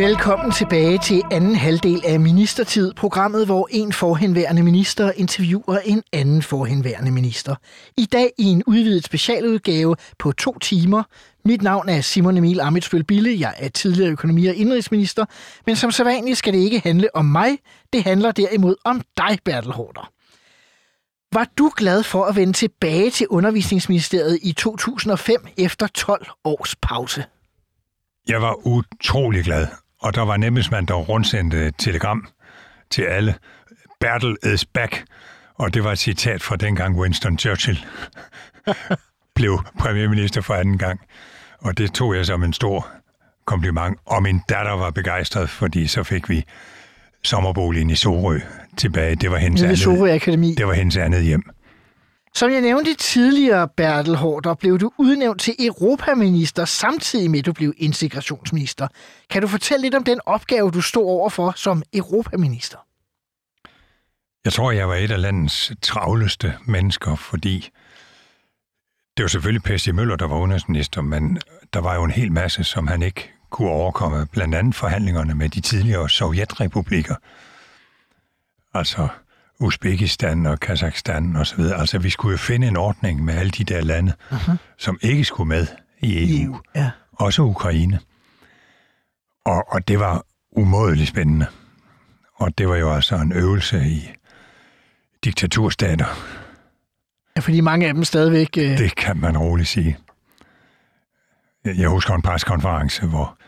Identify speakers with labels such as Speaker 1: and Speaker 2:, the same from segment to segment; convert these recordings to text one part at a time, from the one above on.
Speaker 1: Velkommen tilbage til anden halvdel af Ministertid, programmet, hvor en forhenværende minister interviewer en anden forhenværende minister. I dag i en udvidet specialudgave på to timer. Mit navn er Simon Emil Amitsbøl Bille. Jeg er tidligere økonomi- og indrigsminister. Men som så vanligt skal det ikke handle om mig. Det handler derimod om dig, Bertel Hårder. Var du glad for at vende tilbage til undervisningsministeriet i 2005 efter 12 års pause?
Speaker 2: Jeg var utrolig glad, og der var nemlig der rundsendte et telegram til alle. Bertel is back, og det var et citat fra dengang Winston Churchill blev premierminister for anden gang. Og det tog jeg som en stor kompliment, og min datter var begejstret, fordi så fik vi sommerboligen i Sorø tilbage. Det var hendes,
Speaker 1: ved Sorø Akademi.
Speaker 2: andet, det var hendes andet hjem.
Speaker 1: Som jeg nævnte tidligere, Bertel Hårder, blev du udnævnt til europaminister samtidig med, at du blev integrationsminister. Kan du fortælle lidt om den opgave, du stod overfor som europaminister?
Speaker 2: Jeg tror, jeg var et af landets travleste mennesker, fordi det var selvfølgelig P.C. Møller, der var udenrigsminister, men der var jo en hel masse, som han ikke kunne overkomme. Blandt andet forhandlingerne med de tidligere sovjetrepublikker. Altså Uzbekistan og Kazakhstan og så videre. Altså, vi skulle jo finde en ordning med alle de der lande, uh-huh. som ikke skulle med i EU.
Speaker 1: EU, ja.
Speaker 2: Også Ukraine. Og, og det var umådeligt spændende. Og det var jo altså en øvelse i diktaturstater.
Speaker 1: ja. Fordi mange af dem stadigvæk... Øh,
Speaker 2: Det kan man roligt sige. Jeg jeg husker en preskonference, hvor,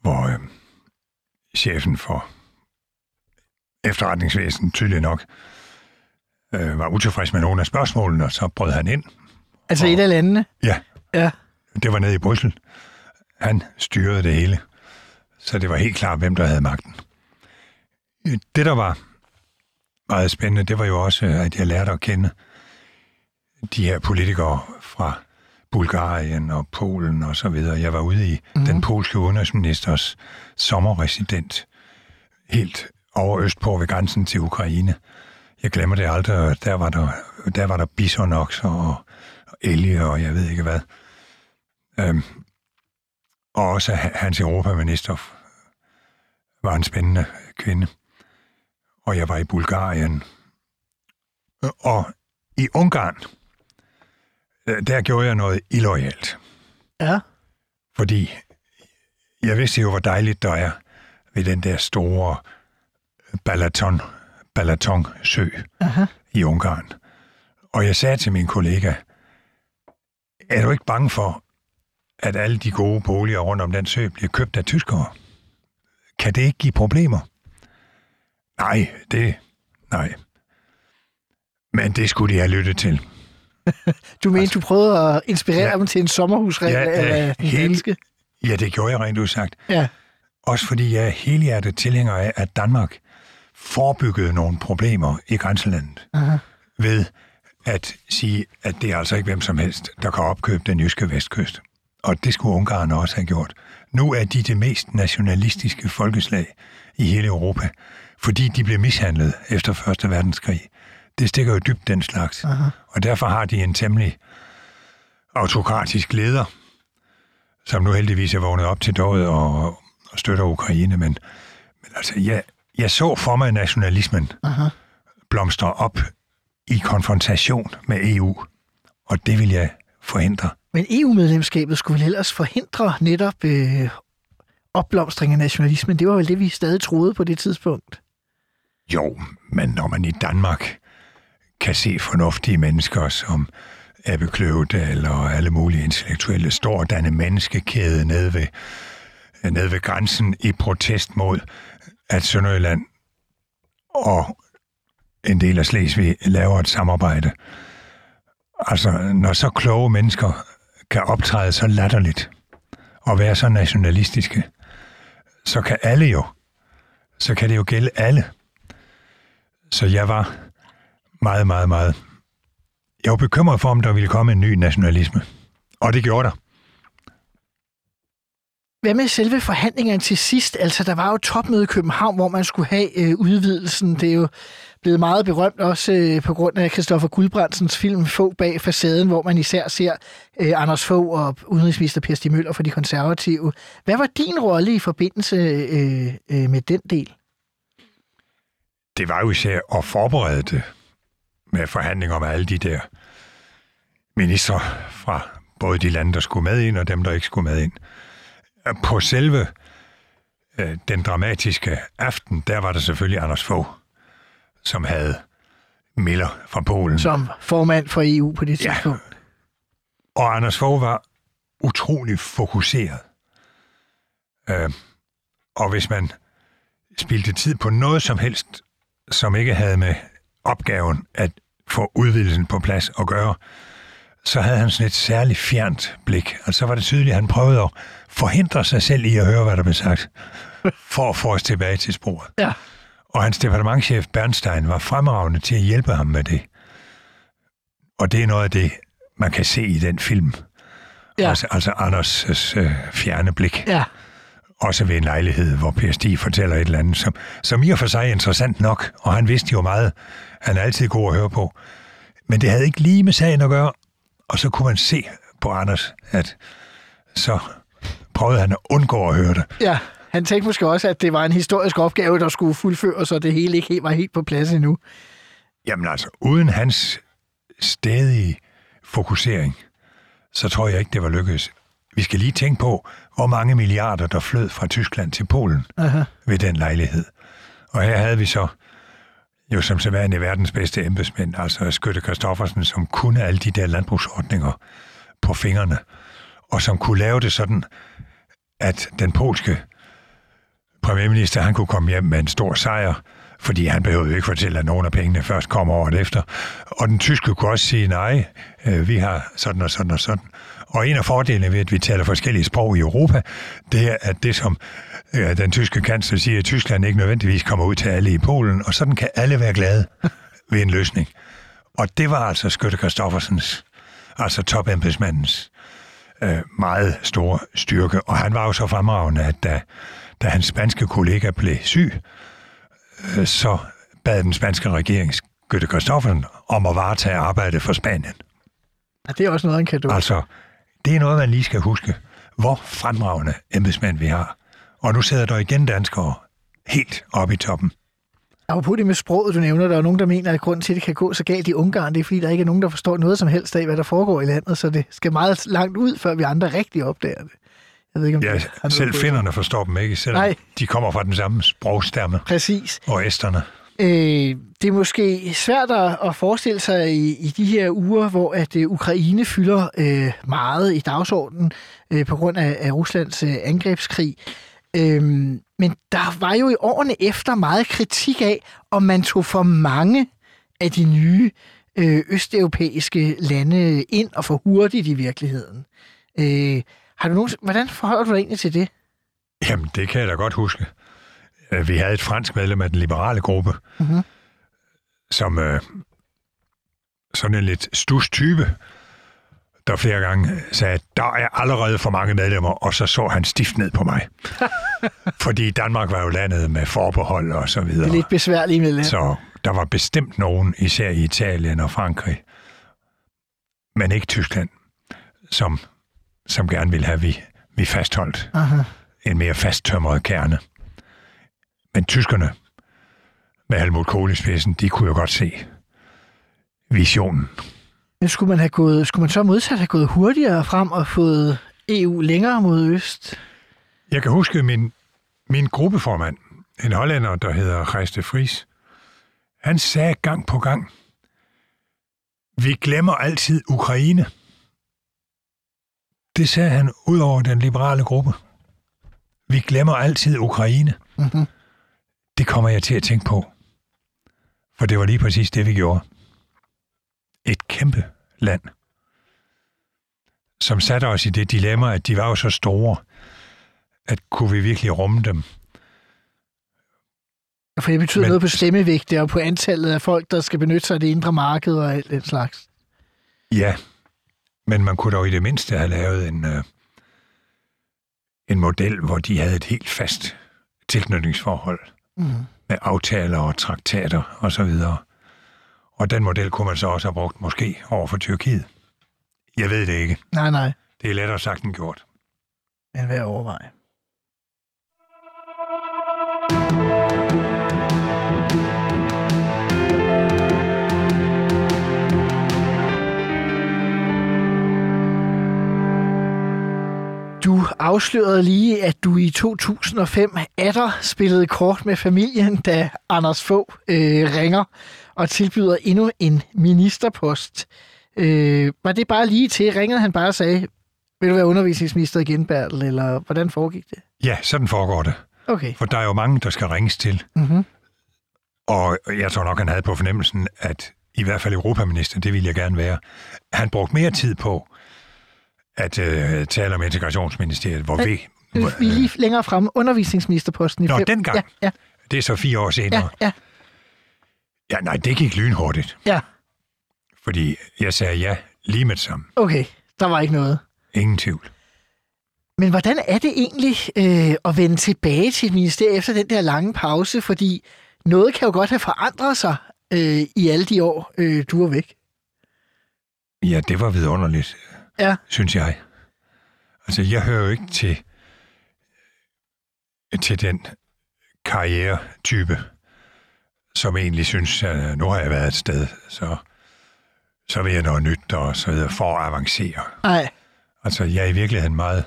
Speaker 2: hvor øh, chefen for efterretningsvæsenet tydeligt nok øh, var utilfreds med nogle af spørgsmålene, og så brød han ind.
Speaker 1: altså et af landene.
Speaker 2: Ja,
Speaker 1: Ja.
Speaker 2: det var nede i Bryssel. Han styrede det hele, så det var helt klart, hvem der havde magten. Det, der var meget spændende, det var jo også, at jeg lærte at kende de her politikere fra Bulgarien og Polen og så videre. Jeg var ude i mm. den polske udenrigsministers sommerresident, helt over østpå ved grænsen til Ukraine. Jeg glemmer det aldrig, der var der, der, var der bisonokser og, og elge og jeg ved ikke hvad. Øhm, og også ha- hans europaminister var en spændende kvinde. Og jeg var i Bulgarien. Og i Ungarn, øh, der gjorde jeg noget illoyalt.
Speaker 1: Ja.
Speaker 2: Fordi jeg vidste jo, hvor dejligt der er ved den der store Balaton, Balaton sø
Speaker 1: Aha.
Speaker 2: i Ungarn. Og jeg sagde til min kollega, er du ikke bange for, at alle de gode boliger rundt om den sø bliver købt af tyskere? Kan det ikke give problemer? Nej, det... Nej. Men det skulle de have lyttet til.
Speaker 1: Du mente, du prøvede at inspirere ja. Dem til en sommerhusregel
Speaker 2: Ja,
Speaker 1: af den
Speaker 2: helt-
Speaker 1: danske.
Speaker 2: Ja, det gjorde jeg rent udsagt.
Speaker 1: Ja.
Speaker 2: Også fordi jeg er helhjertet tilhænger af, at Danmark forebyggede nogle problemer i grænselandet
Speaker 1: Aha.
Speaker 2: ved at sige, at det er altså ikke hvem som helst, der kan opkøbe den jyske vestkyst. Og det skulle Ungarn også have gjort. Nu er de det mest nationalistiske folkeslag i hele Europa, fordi de blev mishandlet efter Første Verdenskrig. Det stikker jo dybt den slags. Aha. Og derfor har de en temmelig autokratisk leder, som nu heldigvis er vågnet op til døjet og, og støtter Ukraine. Men, men altså, jeg, jeg så for mig nationalismen
Speaker 1: Aha.
Speaker 2: blomstre op i konfrontation med EU, og det vil jeg forhindre.
Speaker 1: Men EU-medlemskabet skulle vel ellers forhindre netop øh, opblomstring af nationalismen. Det var vel det, vi stadig troede på det tidspunkt.
Speaker 2: Jo, men når man i Danmark kan se fornuftige mennesker som Ebbe Kløvedal og alle mulige intellektuelle står og danne menneskekæde nede ved, nede ved grænsen i protest mod, at Sønderjylland og en del af Slesvig laver et samarbejde. Altså, når så kloge mennesker kan optræde så latterligt og være så nationalistiske, så kan alle jo så kan det jo gælde alle. Så jeg var meget, meget, meget... Jeg var bekymret for, om der ville komme en ny nationalisme. Og det gjorde der.
Speaker 1: Hvad med selve forhandlingerne til sidst? Altså, der var jo topmøde i København, hvor man skulle have øh, udvidelsen. Det er jo blevet meget berømt også øh, på grund af Christoffer Guldbrandsens film Få bag facaden, hvor man især ser øh, Anders Fogh og udenrigsminister Per Stig Møller for de konservative. Hvad var din rolle i forbindelse øh, øh, med den del?
Speaker 2: Det var jo især at forberede det med forhandlinger med alle de der ministre fra både de lande, der skulle med ind, og dem, der ikke skulle med ind. På selve øh, den dramatiske aften, der var der selvfølgelig Anders Fogh, som havde Miller fra Polen.
Speaker 1: Som formand for EU på det
Speaker 2: Ja.
Speaker 1: tidspunkt.
Speaker 2: Og Anders Fogh var utrolig fokuseret. Øh, og hvis man spildte tid på noget som helst, som ikke havde med opgaven at få udvidelsen på plads at gøre, så havde han sådan et særligt fjernt blik. Og så var det tydeligt, at han prøvede at forhindre sig selv i at høre, hvad der blev sagt, for at få os tilbage til sporet.
Speaker 1: Ja.
Speaker 2: Og hans departementchef Bernstein var fremragende til at hjælpe ham med det. Og det er noget af det, man kan se i den film.
Speaker 1: Ja.
Speaker 2: Altså, altså Anders' øh, fjerne blik.
Speaker 1: Ja.
Speaker 2: Også ved en lejlighed, hvor Per Stig fortæller et eller andet, som, som i og for sig er interessant nok, og han vidste jo meget. Han er altid god at høre på. Men det havde ikke lige med sagen at gøre. Og så kunne man se på Anders, at så prøvede han at undgå at høre det.
Speaker 1: ja. Han tænkte måske også, at det var en historisk opgave, der skulle fuldføres, og det hele ikke helt var helt på plads endnu.
Speaker 2: Jamen altså, uden hans stedige fokusering, så tror jeg ikke, det var lykkedes. Vi skal lige tænke på, hvor mange milliarder, der flød fra Tyskland til Polen
Speaker 1: Aha.
Speaker 2: ved den lejlighed. Og her havde vi så jo som sædvanligt verdens bedste embedsmænd, altså Skytte Kristoffersen, som kunne alle de der landbrugsordninger på fingrene, og som kunne lave det sådan, at den polske premierminister, han kunne komme hjem med en stor sejr, fordi han behøvede ikke fortælle, at nogle af pengene først kommer året efter. Og den tyske kunne også sige, nej, øh, vi har sådan og sådan og sådan. Og en af fordelene ved, at vi taler forskellige sprog i Europa, det er, at det som øh, den tyske kansler siger, at Tyskland ikke nødvendigvis kommer ud til alle i Polen, og sådan kan alle være glade ved en løsning. Og det var altså Skytte Kristoffersens, altså topembedsmandens, øh, meget store styrke. Og han var jo så fremragende, at da, da hans spanske kollega blev syg, øh, så bad den spanske regering Skytte Kristoffersen om at varetage arbejdet for Spanien.
Speaker 1: Ja, det er også noget, han kan du.
Speaker 2: Altså, det er noget, man lige skal huske. Hvor fremragende embedsmænd vi har. Og nu sidder der igen danskere helt oppe i toppen.
Speaker 1: Apropos det med sproget, du nævner, der er nogen, der mener, at grunden til, at det kan gå så galt i Ungarn, det er, fordi der ikke er nogen, der forstår noget som helst af, hvad der foregår i landet, så det skal meget langt ud, før vi andre rigtig opdager det. Jeg ved ikke, om
Speaker 2: Ja,
Speaker 1: det
Speaker 2: selv finnerne forstår dem ikke, selvom
Speaker 1: Nej.
Speaker 2: de kommer fra den samme sprogstamme.
Speaker 1: Præcis.
Speaker 2: Og esterne.
Speaker 1: Øh, det er måske svært at at forestille sig i, i de her uger, hvor at øh, Ukraine fylder øh, meget i dagsordenen øh, på grund af, af Ruslands øh, angrebskrig. Øh, men der var jo i årene efter meget kritik af, om man tog for mange af de nye øh, østeuropæiske lande ind og for hurtigt i virkeligheden. Øh, har du nogen, hvordan forholder du dig egentlig til det?
Speaker 2: Jamen, det kan jeg da godt huske. Øh, Vi havde et fransk medlem af den liberale gruppe,
Speaker 1: Mhm.
Speaker 2: som øh, sådan en lidt stus type, der flere gange sagde, der er allerede for mange medlemmer, og så så han stift ned på mig. Fordi Danmark var jo landet med forbehold og så videre.
Speaker 1: Det er lidt besværligt med.
Speaker 2: Så der var bestemt nogen, især i Italien og Frankrig, men ikke Tyskland, som, som gerne ville have, at vi, vi fastholdt
Speaker 1: Aha.
Speaker 2: en mere fasttømret kerne. Men tyskerne med Helmut Kohl i spidsen, de kunne jo godt se visionen.
Speaker 1: Men skulle man, have gået, skulle man så modsat have gået hurtigere frem og fået EU længere mod øst?
Speaker 2: Jeg kan huske min, min gruppeformand, en hollænder, der hedder de Vries, han sagde gang på gang, vi glemmer altid Ukraine. Det sagde han ud over den liberale gruppe. Vi glemmer altid Ukraine.
Speaker 1: Mhm.
Speaker 2: Det kommer jeg til at tænke på. For det var lige præcis det, vi gjorde. Et kæmpe land, som satte os i det dilemma, at de var jo så store, at kunne vi virkelig rumme dem?
Speaker 1: For det betyder
Speaker 2: Men-
Speaker 1: noget på stemmevægte og på antallet af folk, der skal benytte sig af det indre marked og alt den slags.
Speaker 2: Ja, men man kunne dog i det mindste have lavet en, øh, en model, hvor de havde et helt fast tilknytningsforhold
Speaker 1: Mm.
Speaker 2: med aftaler og traktater osv. Og den model kunne man så også have brugt måske over for Tyrkiet. Jeg ved det ikke.
Speaker 1: Nej, nej.
Speaker 2: Det er lettere sagt end gjort.
Speaker 1: Men hvad overveje? Afslørede lige, at du i 2005 atter spillede kort med familien, da Anders Fogh øh, ringer og tilbyder endnu en ministerpost. Øh, var det bare lige til? Ringede han bare og sagde, vil du være undervisningsminister igen, Bertel, eller hvordan foregik det?
Speaker 2: Ja, sådan foregår det.
Speaker 1: Okay.
Speaker 2: For der er jo mange, der skal ringes til.
Speaker 1: Mm-hmm.
Speaker 2: Og jeg tror nok, han havde på fornemmelsen, at i hvert fald europaminister, det ville jeg gerne være. Han brugte mere tid på at øh, tale om integrationsministeriet, hvor
Speaker 1: Men-
Speaker 2: vi...
Speaker 1: Vi er lige længere fremme. Undervisningsministerposten i
Speaker 2: Nå,
Speaker 1: fem.
Speaker 2: dengang.
Speaker 1: Ja, ja,
Speaker 2: Det er så fire år senere.
Speaker 1: ja, ja,
Speaker 2: Ja, nej, det gik lynhurtigt,
Speaker 1: ja.
Speaker 2: fordi jeg sagde ja lige med det samme.
Speaker 1: Okay, der var ikke noget.
Speaker 2: Ingen tvivl.
Speaker 1: Men hvordan er det egentlig øh, at vende tilbage til et ministerie efter den der lange pause? Fordi noget kan jo godt have forandret sig øh, i alle de år, øh, du er væk.
Speaker 2: Ja, det var vidunderligt,
Speaker 1: Ja.
Speaker 2: synes jeg. Altså, jeg hører jo ikke til, til den karrieretype, som egentlig synes, at nu har jeg været et sted, så, så vil jeg noget nyt og så videre for at avancere.
Speaker 1: Nej,
Speaker 2: Altså, jeg er i virkeligheden meget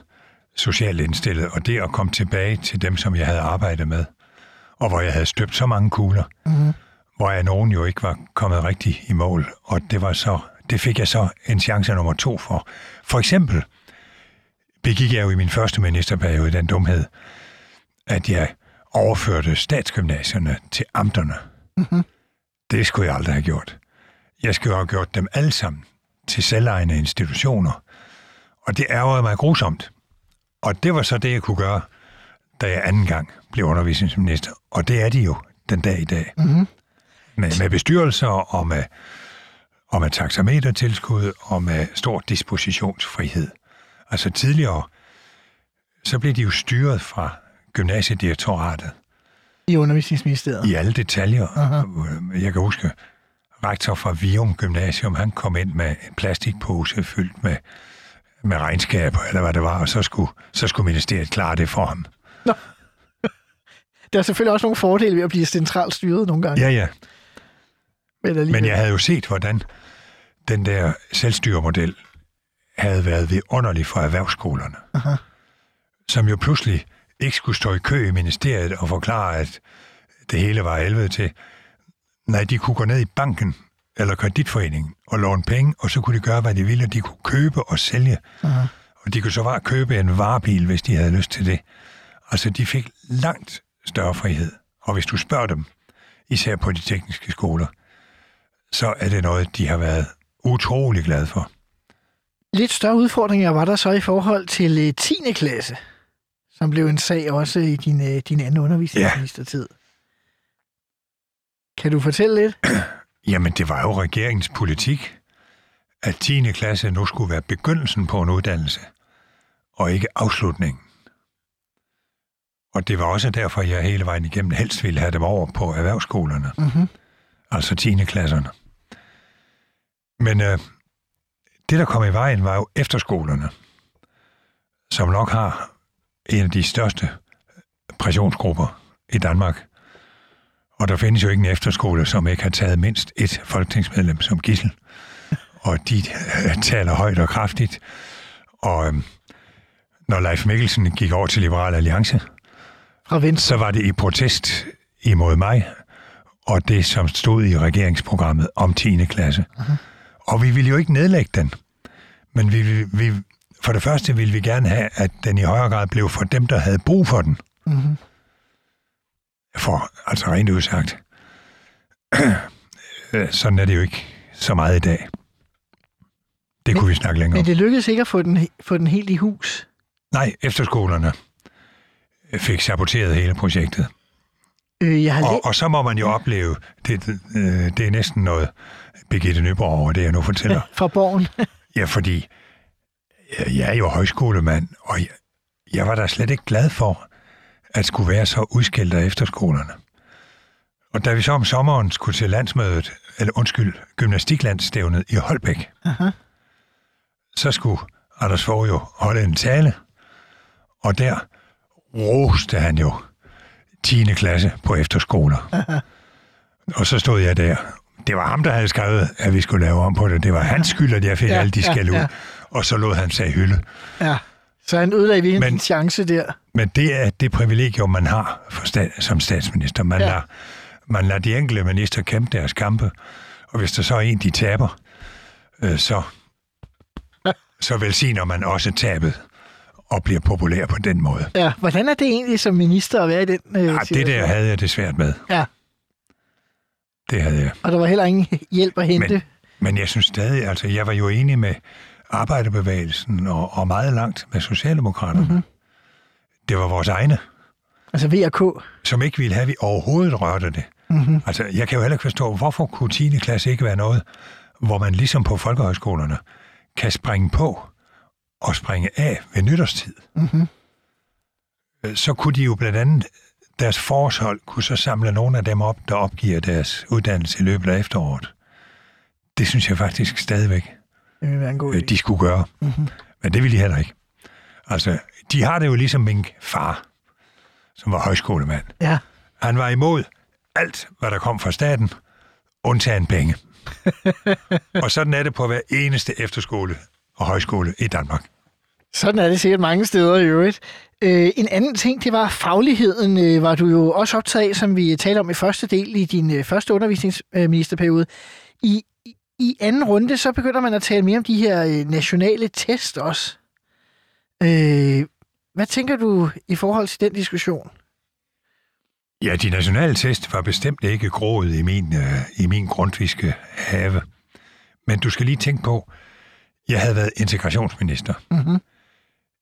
Speaker 2: socialt indstillet, og det at komme tilbage til dem, som jeg havde arbejdet med, og hvor jeg havde støbt så mange kugler,
Speaker 1: Mhm.
Speaker 2: hvor jeg nogen jo ikke var kommet rigtig i mål, og det var så, det fik jeg så en chance nummer to for. For eksempel begik jeg jo i min første ministerperiode den dumhed, at jeg overførte statsgymnasierne til amterne.
Speaker 1: Mhm.
Speaker 2: Det skulle jeg aldrig have gjort. Jeg skulle have gjort dem alle sammen til selvejende institutioner. Og det ærgerede mig grusomt. Og det var så det, jeg kunne gøre, da jeg anden gang blev undervisningsminister. Og det er de jo den dag i dag.
Speaker 1: Mhm.
Speaker 2: Med, med bestyrelser og med, og med taxametertilskud og med stor dispositionsfrihed. Altså tidligere, så blev de jo styret fra gymnasiedirektoratet
Speaker 1: i undervisningsministeriet.
Speaker 2: i alle detaljer. Uh-huh. Jeg kan huske, rektor fra Vium Gymnasium, han kom ind med en plastikpose fyldt med, med regnskaber, eller hvad det var, og så skulle, så skulle ministeriet klare det for ham.
Speaker 1: Der er selvfølgelig også nogle fordele ved at blive centralt styret nogle gange.
Speaker 2: Ja, ja.
Speaker 1: Men.
Speaker 2: Men jeg havde jo set, hvordan den der selvstyremodel havde været vidunderlig for erhvervsskolerne.
Speaker 1: Aha.
Speaker 2: Som jo pludselig ikke skulle stå i kø i ministeriet og forklare, at det hele var helvede til. Nej, de kunne gå ned i banken eller kreditforeningen og låne penge, og så kunne de gøre, hvad de ville. De kunne købe og sælge.
Speaker 1: Aha.
Speaker 2: Og de kunne så bare købe en varebil, hvis de havde lyst til det. Altså, de fik langt større frihed. Og hvis du spørger dem, især på de tekniske skoler, så er det noget, de har været utrolig glade for.
Speaker 1: Lidt større udfordringer var der så i forhold til øh, 10. klasse, som blev en sag også i din, øh, din anden undervisningsministertid. Kan du fortælle lidt?
Speaker 2: Jamen, det var jo regeringens politik, at 10. klasse nu skulle være begyndelsen på en uddannelse, og ikke afslutningen. Og det var også derfor, jeg hele vejen igennem helst ville have dem over på erhvervsskolerne,
Speaker 1: Mm-hmm.
Speaker 2: altså 10. klasserne. Men øh, det, der kom i vejen, var jo efterskolerne, som nok har en af de største pressionsgrupper i Danmark. Og der findes jo ikke en efterskole, som ikke har taget mindst et folketingsmedlem som gissel. Og de øh, taler højt og kraftigt. Og øh, når Leif Mikkelsen gik over til Liberal Alliance,
Speaker 1: Fra Venstre.
Speaker 2: så var det i protest imod mig, og det, som stod i regeringsprogrammet om 10. klasse. Uh-huh. Og vi ville jo ikke nedlægge den. Men vi, vi, vi, for det første ville vi gerne have, at den i højere grad blev for dem, der havde brug for den.
Speaker 1: Mm-hmm.
Speaker 2: For, altså rent udsagt, sådan er det jo ikke så meget i dag. Det kunne vi snakke længere
Speaker 1: Men
Speaker 2: om.
Speaker 1: det lykkedes ikke at få den, få den helt i hus.
Speaker 2: Nej, efterskolerne fik saboteret hele projektet.
Speaker 1: Øh, jeg har
Speaker 2: Og, og så må man jo opleve, det, øh, det er næsten noget Birgitte Nyborg over det, jeg nu fortæller.
Speaker 1: fra borgen.
Speaker 2: Ja, fordi øh, jeg er jo højskolemand, og jeg, jeg var da slet ikke glad for, at skulle være så udskilt af efterskolerne. Og da vi så om sommeren skulle til landsmødet, eller undskyld, gymnastiklandsstævnet i Holbæk,
Speaker 1: Aha.
Speaker 2: så skulle Anders Fogh jo holde en tale, og der roste han jo 10. klasse på efterskoler. Og så stod jeg der. Det var ham, der havde skrevet, at vi skulle lave om på det. Det var hans skyld, at jeg fik
Speaker 1: Ja,
Speaker 2: ja, alle de
Speaker 1: ja,
Speaker 2: skal ud.
Speaker 1: ja.
Speaker 2: Ja. Og så lod han sig hylde.
Speaker 1: Ja. Så han ødelagde virkelig
Speaker 2: Men-
Speaker 1: en chance der.
Speaker 2: Men det er det privilegium, man har for stat, som statsminister. Man,
Speaker 1: Ja.
Speaker 2: ja. lader, man lader de enkelte minister kæmpe deres kampe, og hvis der så er en, de taber, øh, så, så velsigner man også tabet og bliver populær på den måde.
Speaker 1: Ja. Hvordan er det egentlig som minister at være i den øh,
Speaker 2: Ja, det der havde jeg det svært med.
Speaker 1: Ja.
Speaker 2: Det havde jeg.
Speaker 1: Og der var heller ingen hjælp at hente.
Speaker 2: Men, men jeg synes stadig, altså jeg var jo enig med arbejderbevægelsen og, og meget langt med Socialdemokraterne.
Speaker 1: Mhm.
Speaker 2: Mm-hmm. Det var vores egne,
Speaker 1: Altså VK.
Speaker 2: som ikke ville have, at vi overhovedet rørte det. Mm-hmm. Altså, jeg kan jo heller ikke forstå, hvorfor kunne 10. klasse ikke være noget, hvor man ligesom på folkehøjskolerne kan springe på og springe af ved nytårstid. Mm-hmm. Så kunne de jo blandt andet, deres forårshold kunne så samle nogle af dem op, der opgiver deres uddannelse i løbet af efteråret. Det synes jeg faktisk stadigvæk,
Speaker 1: Det vil være en god
Speaker 2: øh,
Speaker 1: idé.
Speaker 2: de skulle gøre. Mm-hmm. Men det ville de heller ikke. Altså, de har det jo ligesom min far, som var højskolemand.
Speaker 1: Ja.
Speaker 2: Han var imod alt, hvad der kom fra staten, undtagen penge. og sådan er det på hver eneste efterskole og højskole i Danmark.
Speaker 1: Sådan er det sikkert mange steder i øvrigt. Øh, en anden ting, det var fagligheden, øh, var du jo også optaget af, som vi talte om i første del i din øh, første undervisningsministerperiode. I, i, I anden runde, så begynder man at tale mere om de her øh, nationale test også. Øh, hvad tænker du i forhold til den diskussion?
Speaker 2: Ja, de nationale test var bestemt ikke groet i min, øh, i min grundviske have. Men du skal lige tænke på, jeg havde været integrationsminister.
Speaker 1: Mhm.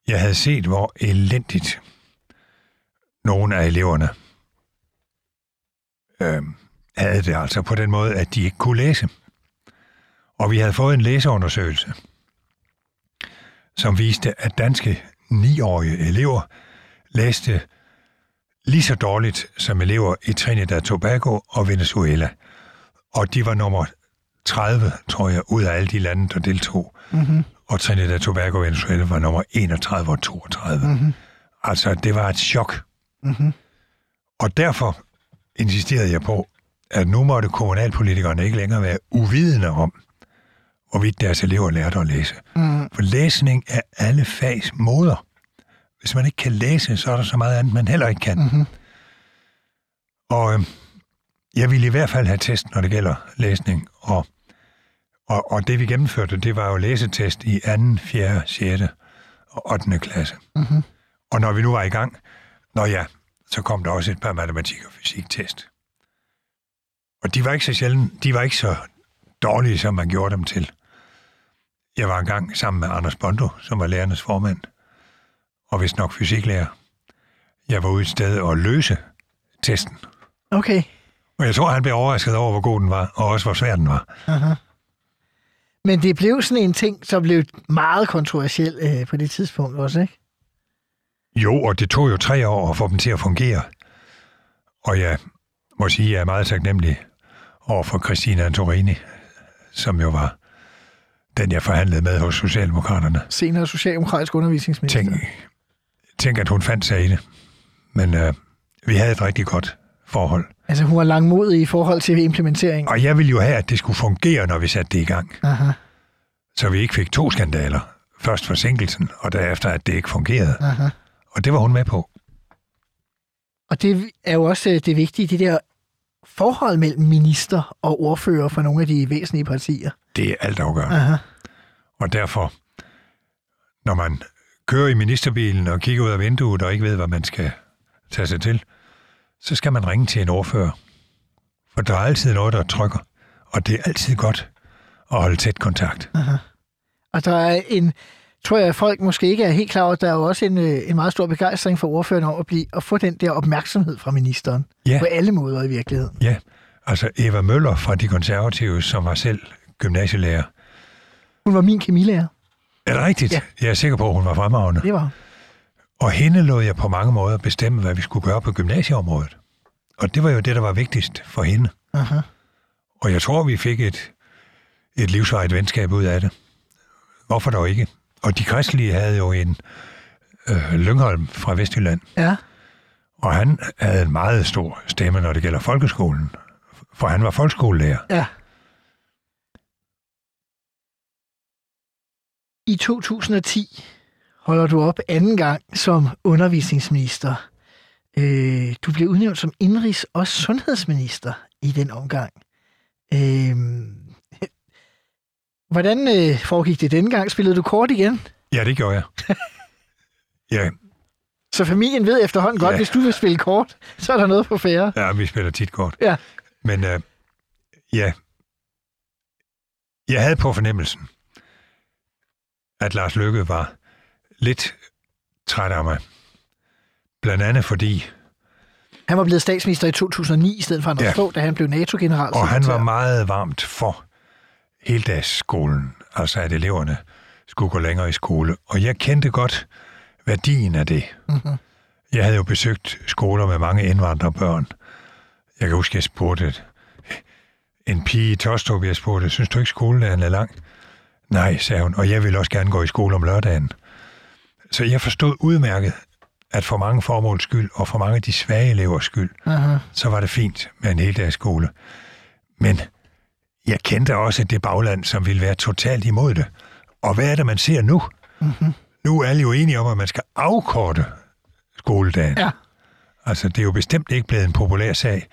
Speaker 2: Jeg havde set, hvor elendigt nogle af eleverne øh, havde det altså på den måde, at de ikke kunne læse. Og vi havde fået en læseundersøgelse, som viste, at danske 9-årige elever læste lige så dårligt som elever i Trinidad Tobago og Venezuela. Og de var nummer 30, tror jeg, ud af alle de lande, der deltog. Mm-hmm. Og Trinidad Tobago Venezuela var nummer 31 og 32. Mm-hmm. Altså, det var et chok. Mm-hmm. Og derfor insisterede jeg på, at nu måtte kommunalpolitikerne ikke længere være uvidende om, hvorvidt deres elever lærte at læse. Mm. For læsning er alle fags moder. Hvis man ikke kan læse, så er der så meget andet, man heller ikke kan. Mm-hmm. Og øh, jeg ville i hvert fald have test, når det gælder læsning. Og, og, og det vi gennemførte, det var jo læsetest i 2., 4., 6. og 8. klasse. Mm-hmm. Og når vi nu var i gang, når ja, så kom der også et par matematik- og fysiktest. Og de var ikke så sjældent, de var ikke så dårlige, som man gjorde dem til. Jeg var engang sammen med Anders Bondo, som var lærernes formand, og vist nok fysiklærer. Jeg var ude et sted og løse testen.
Speaker 1: Okay.
Speaker 2: Og jeg tror, han blev overrasket over, hvor god den var, og også hvor svær den var.
Speaker 1: Men det blev sådan en ting, som blev meget kontroversiel øh, på det tidspunkt også, ikke?
Speaker 2: Jo, og det tog jo tre år at få dem til at fungere. Og jeg må sige, at jeg er meget taknemmelig over for Christina Antorini, som jo var den, jeg forhandlede med hos Socialdemokraterne.
Speaker 1: Senere socialdemokratisk undervisningsminister.
Speaker 2: Tænk, tænk at hun fandt sig i det. Men øh, vi havde et rigtig godt forhold.
Speaker 1: Altså, hun var langmodig i forhold til implementering.
Speaker 2: Og jeg ville jo have, at det skulle fungere, når vi satte det i gang.
Speaker 1: Aha,
Speaker 2: Så vi ikke fik to skandaler. Først forsinkelsen, og derefter, at det ikke fungerede.
Speaker 1: aha.
Speaker 2: Og det var hun med på.
Speaker 1: Og det er jo også øh, det vigtige, det der forhold mellem minister og ordfører for nogle af de væsentlige partier.
Speaker 2: Det er altafgørende.
Speaker 1: Aha.
Speaker 2: Og derfor, når man kører i ministerbilen og kigger ud af vinduet og ikke ved, hvad man skal tage sig til, så skal man ringe til en ordfører. For der er altid noget, der trykker. Og det er altid godt at holde tæt kontakt.
Speaker 1: Og der er en tror jeg, folk måske ikke er helt klar over, at der er jo også en, øh, en meget stor begejstring for ordføreren om at, blive, at få den der opmærksomhed fra ministeren.
Speaker 2: Ja.
Speaker 1: På alle måder i virkeligheden.
Speaker 2: Ja, altså Eva Møller fra De Konservative, som var selv gymnasielærer.
Speaker 1: Hun var min kemilærer.
Speaker 2: Er det rigtigt?
Speaker 1: Ja.
Speaker 2: Jeg er sikker på, at hun var fremragende.
Speaker 1: Det var.
Speaker 2: Og hende lod jeg på mange måder bestemme, hvad vi skulle gøre på gymnasieområdet. Og det var jo det, der var vigtigst for hende.
Speaker 1: Aha.
Speaker 2: Og jeg tror, vi fik et, et livsvarigt venskab ud af det. Hvorfor dog ikke? Og de kristelige havde jo en øh, Lyngholm fra Vestjylland,
Speaker 1: Ja.
Speaker 2: og han havde en meget stor stemme, når det gælder folkeskolen. For han var folkeskolelærer.
Speaker 1: Ja. I 2010 holder du op anden gang som undervisningsminister. Øh, du blev udnævnt som indrigs- og sundhedsminister i den omgang. Øh, hvordan øh, foregik det denne gang? Spillede du kort igen?
Speaker 2: Ja, det gjorde jeg. ja,
Speaker 1: Så familien ved efterhånden godt,
Speaker 2: Ja.
Speaker 1: hvis du vil spille kort, så er der noget på færre.
Speaker 2: ja, vi spiller tit kort.
Speaker 1: Ja.
Speaker 2: Men øh, ja, jeg havde på fornemmelsen, at Lars Løkke var lidt træt af mig. Blandt andet fordi,
Speaker 1: Han var blevet statsminister i 2009, i stedet for Anders
Speaker 2: Ja.
Speaker 1: Fogh, da han blev NATO-general.
Speaker 2: og han var meget varmt for heldagsskolen, altså at eleverne skulle gå længere i skole. Og jeg kendte godt værdien af det.
Speaker 1: Mhm.
Speaker 2: Jeg havde jo besøgt skoler med mange indvandrerbørn. Jeg kan huske, jeg spurgte en pige i Tostrup, jeg spurgte, synes du ikke, skoledagen er lang? Nej, sagde hun, og jeg vil også gerne gå i skole om lørdagen. Så jeg forstod udmærket, at for mange formåls skyld, og for mange af de svage elevers skyld,
Speaker 1: Aha.
Speaker 2: så var det fint med en heldagsskole. Men jeg kendte også det bagland, som ville være totalt imod det. Og hvad er det, man ser nu? Mm-hmm. Nu er alle jo enige om, at man skal afkorte skoledagen.
Speaker 1: Ja.
Speaker 2: Altså, det er jo bestemt ikke blevet en populær sag,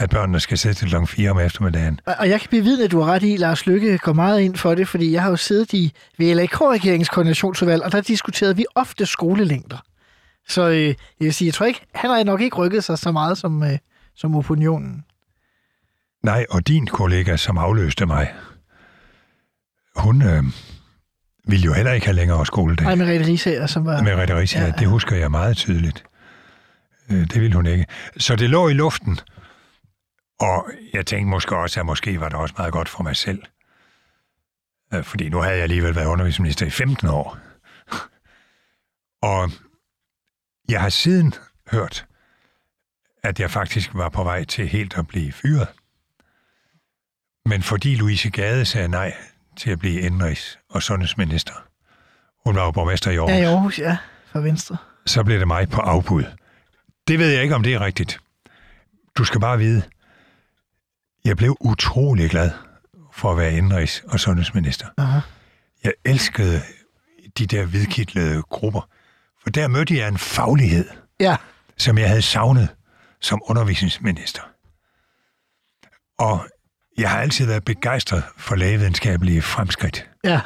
Speaker 2: at børnene skal sætte til klokken 4 om eftermiddagen.
Speaker 1: Og- jeg kan bevidne, at du har ret i, at Lars Lykke går meget ind for det, fordi jeg har jo siddet i VLAK-regeringens koordinationsudvalg, og der diskuterede vi ofte skolelængder. Så øh, jeg vil sige, jeg tror ikke, han har nok ikke rykket sig så meget som, øh, som opinionen.
Speaker 2: Nej, og din kollega, som afløste mig, hun øh, ville jo heller ikke have længere skoledag.
Speaker 1: Nej, med Rete Risager, som var...
Speaker 2: Med Rette Risa,
Speaker 1: Ja,
Speaker 2: ja,
Speaker 1: ja.
Speaker 2: det husker jeg meget tydeligt. Øh, Det ville hun ikke. Så det lå i luften. Og jeg tænkte måske også, at måske var det også meget godt for mig selv. Øh, Fordi nu havde jeg alligevel været undervisningsminister i 15 år. Og jeg har siden hørt, at jeg faktisk var på vej til helt at blive fyret. Men fordi Louise Gade sagde nej til at blive indrigs- og sundhedsminister, hun var jo borgmester i Aarhus,
Speaker 1: Ja, i Aarhus, ja, fra Venstre.
Speaker 2: så blev det mig på afbud. Det ved jeg ikke, om det er rigtigt. Du skal bare vide, jeg blev utrolig glad for at være indrigs- og sundhedsminister.
Speaker 1: Aha.
Speaker 2: Jeg elskede de der hvidkidlede grupper, for der mødte jeg en faglighed,
Speaker 1: Ja,
Speaker 2: som jeg havde savnet som undervisningsminister. Og jeg har altid været begejstret for lægevidenskabelige fremskridt.
Speaker 1: ja.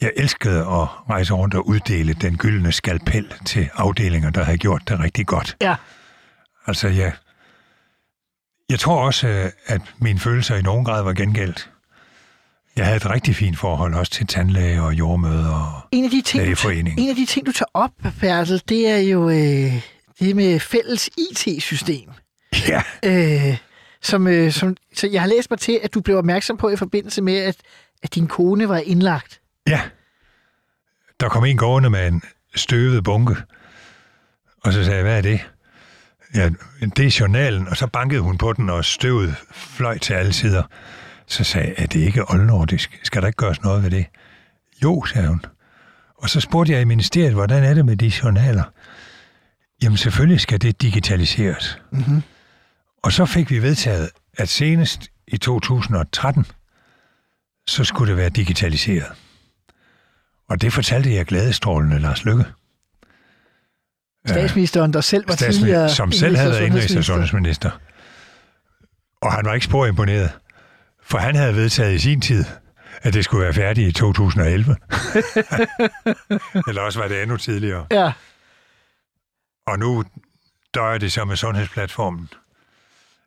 Speaker 2: Jeg elskede at rejse rundt og uddele den gyldne skalpel til afdelinger, der havde gjort det rigtig godt.
Speaker 1: Ja,
Speaker 2: Altså, jeg, jeg tror også, øh, at mine følelser i nogen grad var gengældt. Jeg havde et rigtig fint forhold også til tandlæge og jordmøder. Og,
Speaker 1: en af de ting, du,
Speaker 2: Lægeforeningen.
Speaker 1: en af de ting, du tager op, Bertel, det er jo øh, det med fælles IT-system.
Speaker 2: ja,
Speaker 1: Øh, som, øh, som, så jeg har læst mig til, at du blev opmærksom på i forbindelse med, at, at din kone var indlagt.
Speaker 2: ja. Der kom en gående med en støvet bunke, og så sagde jeg, hvad er det? Ja, det er journalen, og så bankede hun på den, og støvet fløj til alle sider. Så sagde jeg, er det ikke oldnordisk? Skal der ikke gøres noget ved det? Jo, sagde hun. Og så spurgte jeg i ministeriet, hvordan er det med de journaler? Jamen selvfølgelig skal det digitaliseres. Mm-hmm. Og så fik vi vedtaget, at senest i 2013, så skulle det være digitaliseret. Og det fortalte jeg glædestrålende Lars Lykke,
Speaker 1: Statsministeren, der selv var tidligere...
Speaker 2: som selv havde været indrigs- og
Speaker 1: sundhedsminister.
Speaker 2: Og han var ikke spor imponeret, for han havde vedtaget i sin tid, at det skulle være færdigt i 2011. Eller også var det endnu tidligere.
Speaker 1: Ja,
Speaker 2: Og nu døjer det så med sundhedsplatformen.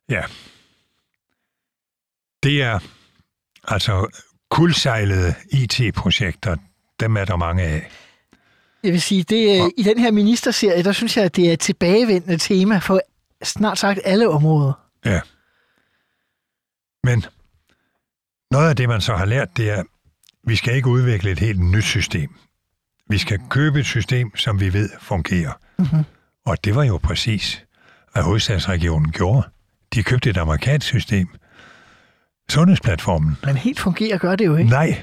Speaker 2: Ja. Det er altså kuldsejlede IT-projekter, dem er der mange af.
Speaker 1: Jeg vil sige, det, er- i den her ministerserie, der synes jeg, at det er et tilbagevendende tema for snart sagt alle områder.
Speaker 2: Ja. Men noget af det, man så har lært, det er, vi skal ikke udvikle et helt nyt system. Vi skal købe et system, som vi ved fungerer. Mm-hmm. Og det var jo præcis, hvad hovedstadsregionen gjorde. De købte et amerikansk system. Sundhedsplatformen.
Speaker 1: Men helt fungerer gør det jo ikke.
Speaker 2: Nej.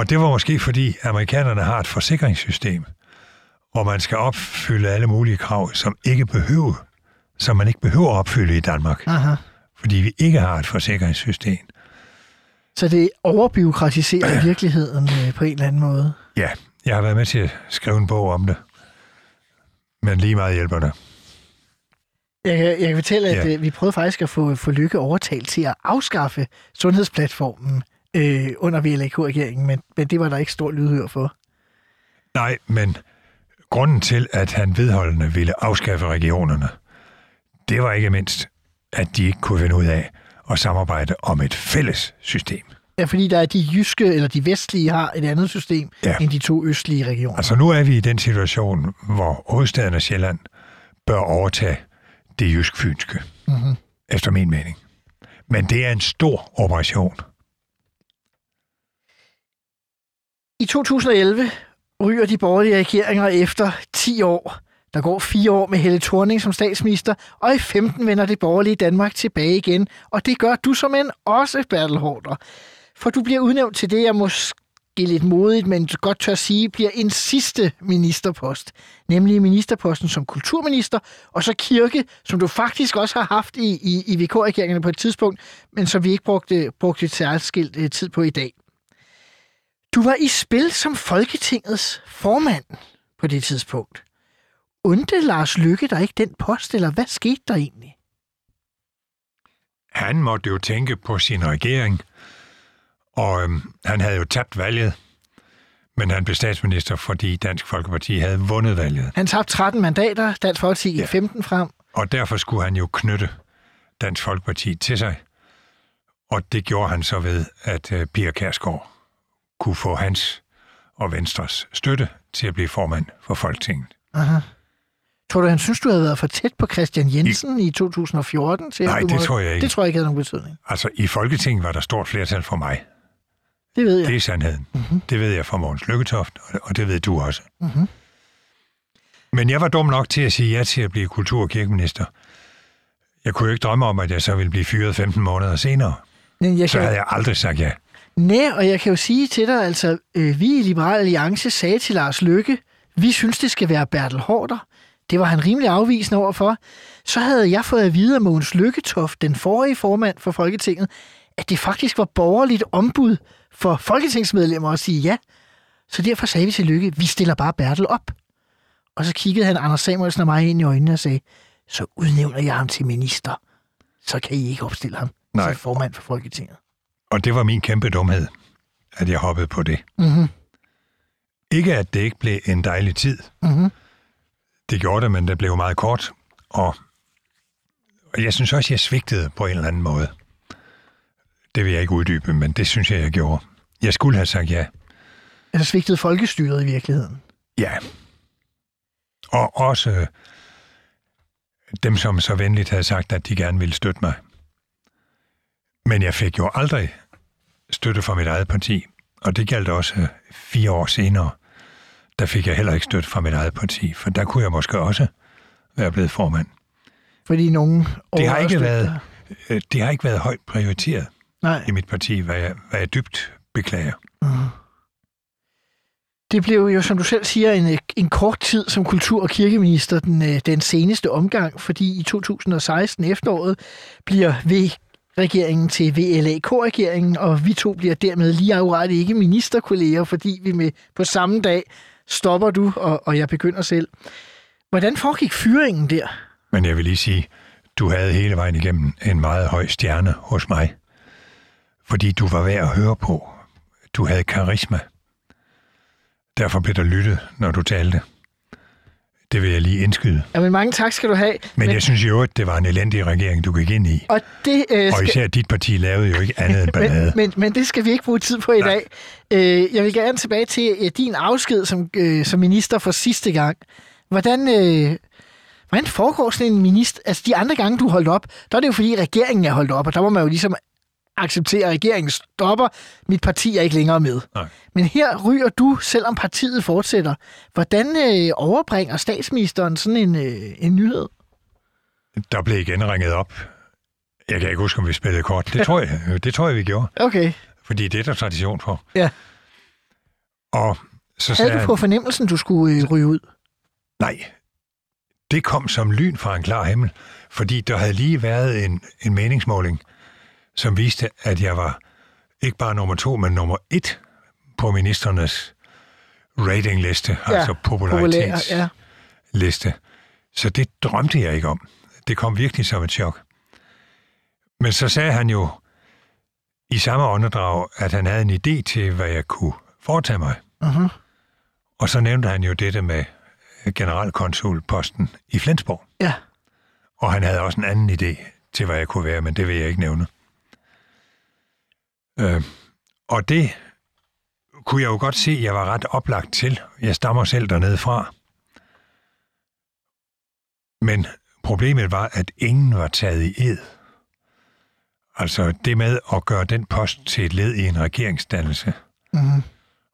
Speaker 2: Og det var måske, fordi amerikanerne har et forsikringssystem, hvor man skal opfylde alle mulige krav, som ikke behøver, som man ikke behøver at opfylde i Danmark,
Speaker 1: Aha.
Speaker 2: fordi vi ikke har et forsikringssystem.
Speaker 1: Så det overbyråkratiserer virkeligheden øh, på en eller anden måde.
Speaker 2: Ja, jeg har været med til at skrive en bog om det. Men lige meget hjælper det.
Speaker 1: Jeg kan, jeg kan fortælle, at
Speaker 2: Ja.
Speaker 1: ja. vi prøvede faktisk at få, få Lykke overtalt til at afskaffe sundhedsplatformen øh, under VLAK-regeringen, men, men det var der ikke stor lydhør for.
Speaker 2: Nej, men grunden til, at han vedholdende ville afskaffe regionerne, det var ikke mindst, at de ikke kunne finde ud af at samarbejde om et fælles system.
Speaker 1: Ja, fordi der er de jyske, eller de vestlige, har et andet system Ja. end de to østlige regioner.
Speaker 2: Altså nu er vi i den situation, hvor hovedstaden af Sjælland bør overtage det jysk-fynske, mm-hmm. efter min mening. Men det er en stor operation.
Speaker 1: I 2011 ryger de borgerlige regeringer efter 10 år. Der går fire år med Helle Thorning som statsminister, og i 15 vender det borgerlige Danmark tilbage igen. Og det gør du som en også, Bertel Hårder. For du bliver udnævnt til det, jeg måske lidt modigt, men godt tør sige, bliver en sidste ministerpost. Nemlig ministerposten som kulturminister, og så kirke, som du faktisk også har haft i, i, i VK-regeringerne på et tidspunkt, men som vi ikke brugte, brugte særskilt øh, tid på i dag. Du var i spil som Folketingets formand på det tidspunkt. Undte Lars Lykke der ikke den post, eller hvad skete der egentlig?
Speaker 2: Han måtte jo tænke på sin regering, og øhm, han havde jo tabt valget, men han blev statsminister, fordi Dansk Folkeparti havde vundet valget.
Speaker 1: Han tabte 13 mandater, Dansk Folkeparti
Speaker 2: Ja.
Speaker 1: ja. 15 frem.
Speaker 2: Og derfor skulle han jo knytte Dansk Folkeparti til sig. Og det gjorde han så ved, at øh, Pia Kærsgaard kunne få hans og Venstres støtte til at blive formand for Folketinget.
Speaker 1: Aha. Tror du, han synes, du havde været for tæt på Christian Jensen i, i 2014? Til
Speaker 2: Nej, det
Speaker 1: måtte-
Speaker 2: tror jeg ikke.
Speaker 1: Det tror jeg ikke havde nogen betydning.
Speaker 2: Altså, i Folketinget var der stort flertal for mig.
Speaker 1: Det ved jeg.
Speaker 2: Det er sandheden. Mm-hmm. Det ved jeg fra Mogens Lykketoft, og- og det ved du også. Mm-hmm. Men jeg var dum nok til at sige ja til at blive kultur- og kirkeminister. Jeg kunne jo ikke drømme om, at jeg så ville blive fyret 15 måneder senere.
Speaker 1: Men jeg
Speaker 2: Så
Speaker 1: kan,
Speaker 2: havde jeg aldrig sagt ja.
Speaker 1: Nej, og jeg kan jo sige til dig, altså, øh, vi i Liberal Alliance sagde til Lars Lykke, vi synes, det skal være Bertel Hårder. Det var han rimelig afvisende overfor. Så havde jeg fået at vide af Mogens Lykketoft, den forrige formand for Folketinget, at det faktisk var borgerligt ombud for folketingsmedlemmer at sige ja. Så derfor sagde vi til Lykke, vi stiller bare Bertel op. Og så kiggede han Anders Samuelsen og mig ind i øjnene og sagde, så udnævner jeg ham til minister. Så kan I ikke opstille ham
Speaker 2: Nej.
Speaker 1: til formand for Folketinget.
Speaker 2: Og det var min kæmpe dumhed, at jeg hoppede på det.
Speaker 1: Mhm.
Speaker 2: Ikke at det ikke blev en dejlig tid.
Speaker 1: Mhm.
Speaker 2: Det gjorde det, men det blev meget kort. Og og jeg synes også, jeg svigtede på en eller anden måde. Det vil jeg ikke uddybe, men det synes jeg, jeg gjorde. Jeg skulle have sagt ja.
Speaker 1: Altså svigtede folkestyret i virkeligheden.
Speaker 2: Ja. Og også øh, dem, som så venligt havde sagt, at de gerne ville støtte mig. Men jeg fik jo aldrig støtte fra mit eget parti, og det galt også øh, fire år senere. Der fik jeg heller ikke støtte fra mit eget parti, for der kunne jeg måske også være blevet formand.
Speaker 1: Fordi nogen
Speaker 2: Det har ikke været, øh, det har ikke været højt prioriteret
Speaker 1: Nej,
Speaker 2: i mit parti, hvad jeg, hvad jeg dybt beklager.
Speaker 1: det blev jo, som du selv siger, en, en kort tid som kultur- og kirkeminister den, øh, den seneste omgang, fordi i 2016 efteråret bliver regeringen til VLAK-regeringen, og vi to bliver dermed lige akkurat ikke ministerkolleger, fordi vi med på samme dag stopper du, og, og jeg begynder selv. Hvordan foregik fyringen der?
Speaker 2: Men jeg vil lige sige, du havde hele vejen igennem en meget høj stjerne hos mig. Fordi du var værd at høre på. Du havde karisma. Derfor blev der lyttet, når du talte. Det vil jeg lige indskyde.
Speaker 1: Ja, men mange tak skal du have.
Speaker 2: Men, men jeg synes jo, at det var en elendig regering, du gik ind i.
Speaker 1: Og, det, øh,
Speaker 2: Og
Speaker 1: skal,
Speaker 2: især dit parti lavede jo ikke andet end ballade.
Speaker 1: men, men, men det skal vi ikke bruge tid på i
Speaker 2: Nej.
Speaker 1: dag. Øh, jeg vil gerne tilbage til øh, din afsked som, øh, som minister for sidste gang. Hvordan, øh, hvordan foregår sådan en minister? Altså de andre gange, du holdt op, der er det jo fordi, regeringen er holdt op, og der må man jo ligesom acceptere, at regeringen stopper. Mit parti er ikke længere med.
Speaker 2: Nej.
Speaker 1: Men her ryger du, selvom partiet fortsætter. Hvordan øh, overbringer statsministeren sådan en, øh, en nyhed?
Speaker 2: Der blev igen ringet op. Jeg kan ikke huske, om vi spillede kort. Det tror jeg, det tror jeg vi gjorde.
Speaker 1: Okay,
Speaker 2: Fordi det er der tradition for.
Speaker 1: ja.
Speaker 2: Og så sagde
Speaker 1: Havde du
Speaker 2: han,
Speaker 1: på fornemmelsen, du skulle øh, ryge ud?
Speaker 2: nej, det kom som lyn fra en klar himmel. Fordi der havde lige været en, en meningsmåling, som viste, at jeg var ikke bare nummer to, men nummer et på ministernes ratingliste, ja, altså popularitetsliste.
Speaker 1: ja.
Speaker 2: Så det drømte jeg ikke om. Det kom virkelig som et chok. Men så sagde han jo i samme åndedrag, at han havde en idé til, hvad jeg kunne foretage mig.
Speaker 1: Uh-huh.
Speaker 2: Og så nævnte han jo dette med generalkonsulposten i Flensborg.
Speaker 1: Ja.
Speaker 2: Og han havde også en anden idé til, hvad jeg kunne være, men det vil jeg ikke nævne. Øh, og det kunne jeg jo godt se, at jeg var ret oplagt til. Jeg stammer selv dernede fra. Men problemet var, at ingen var taget i ed. Altså det med at gøre den post til et led i en regeringsdannelse,
Speaker 1: Mm-hmm.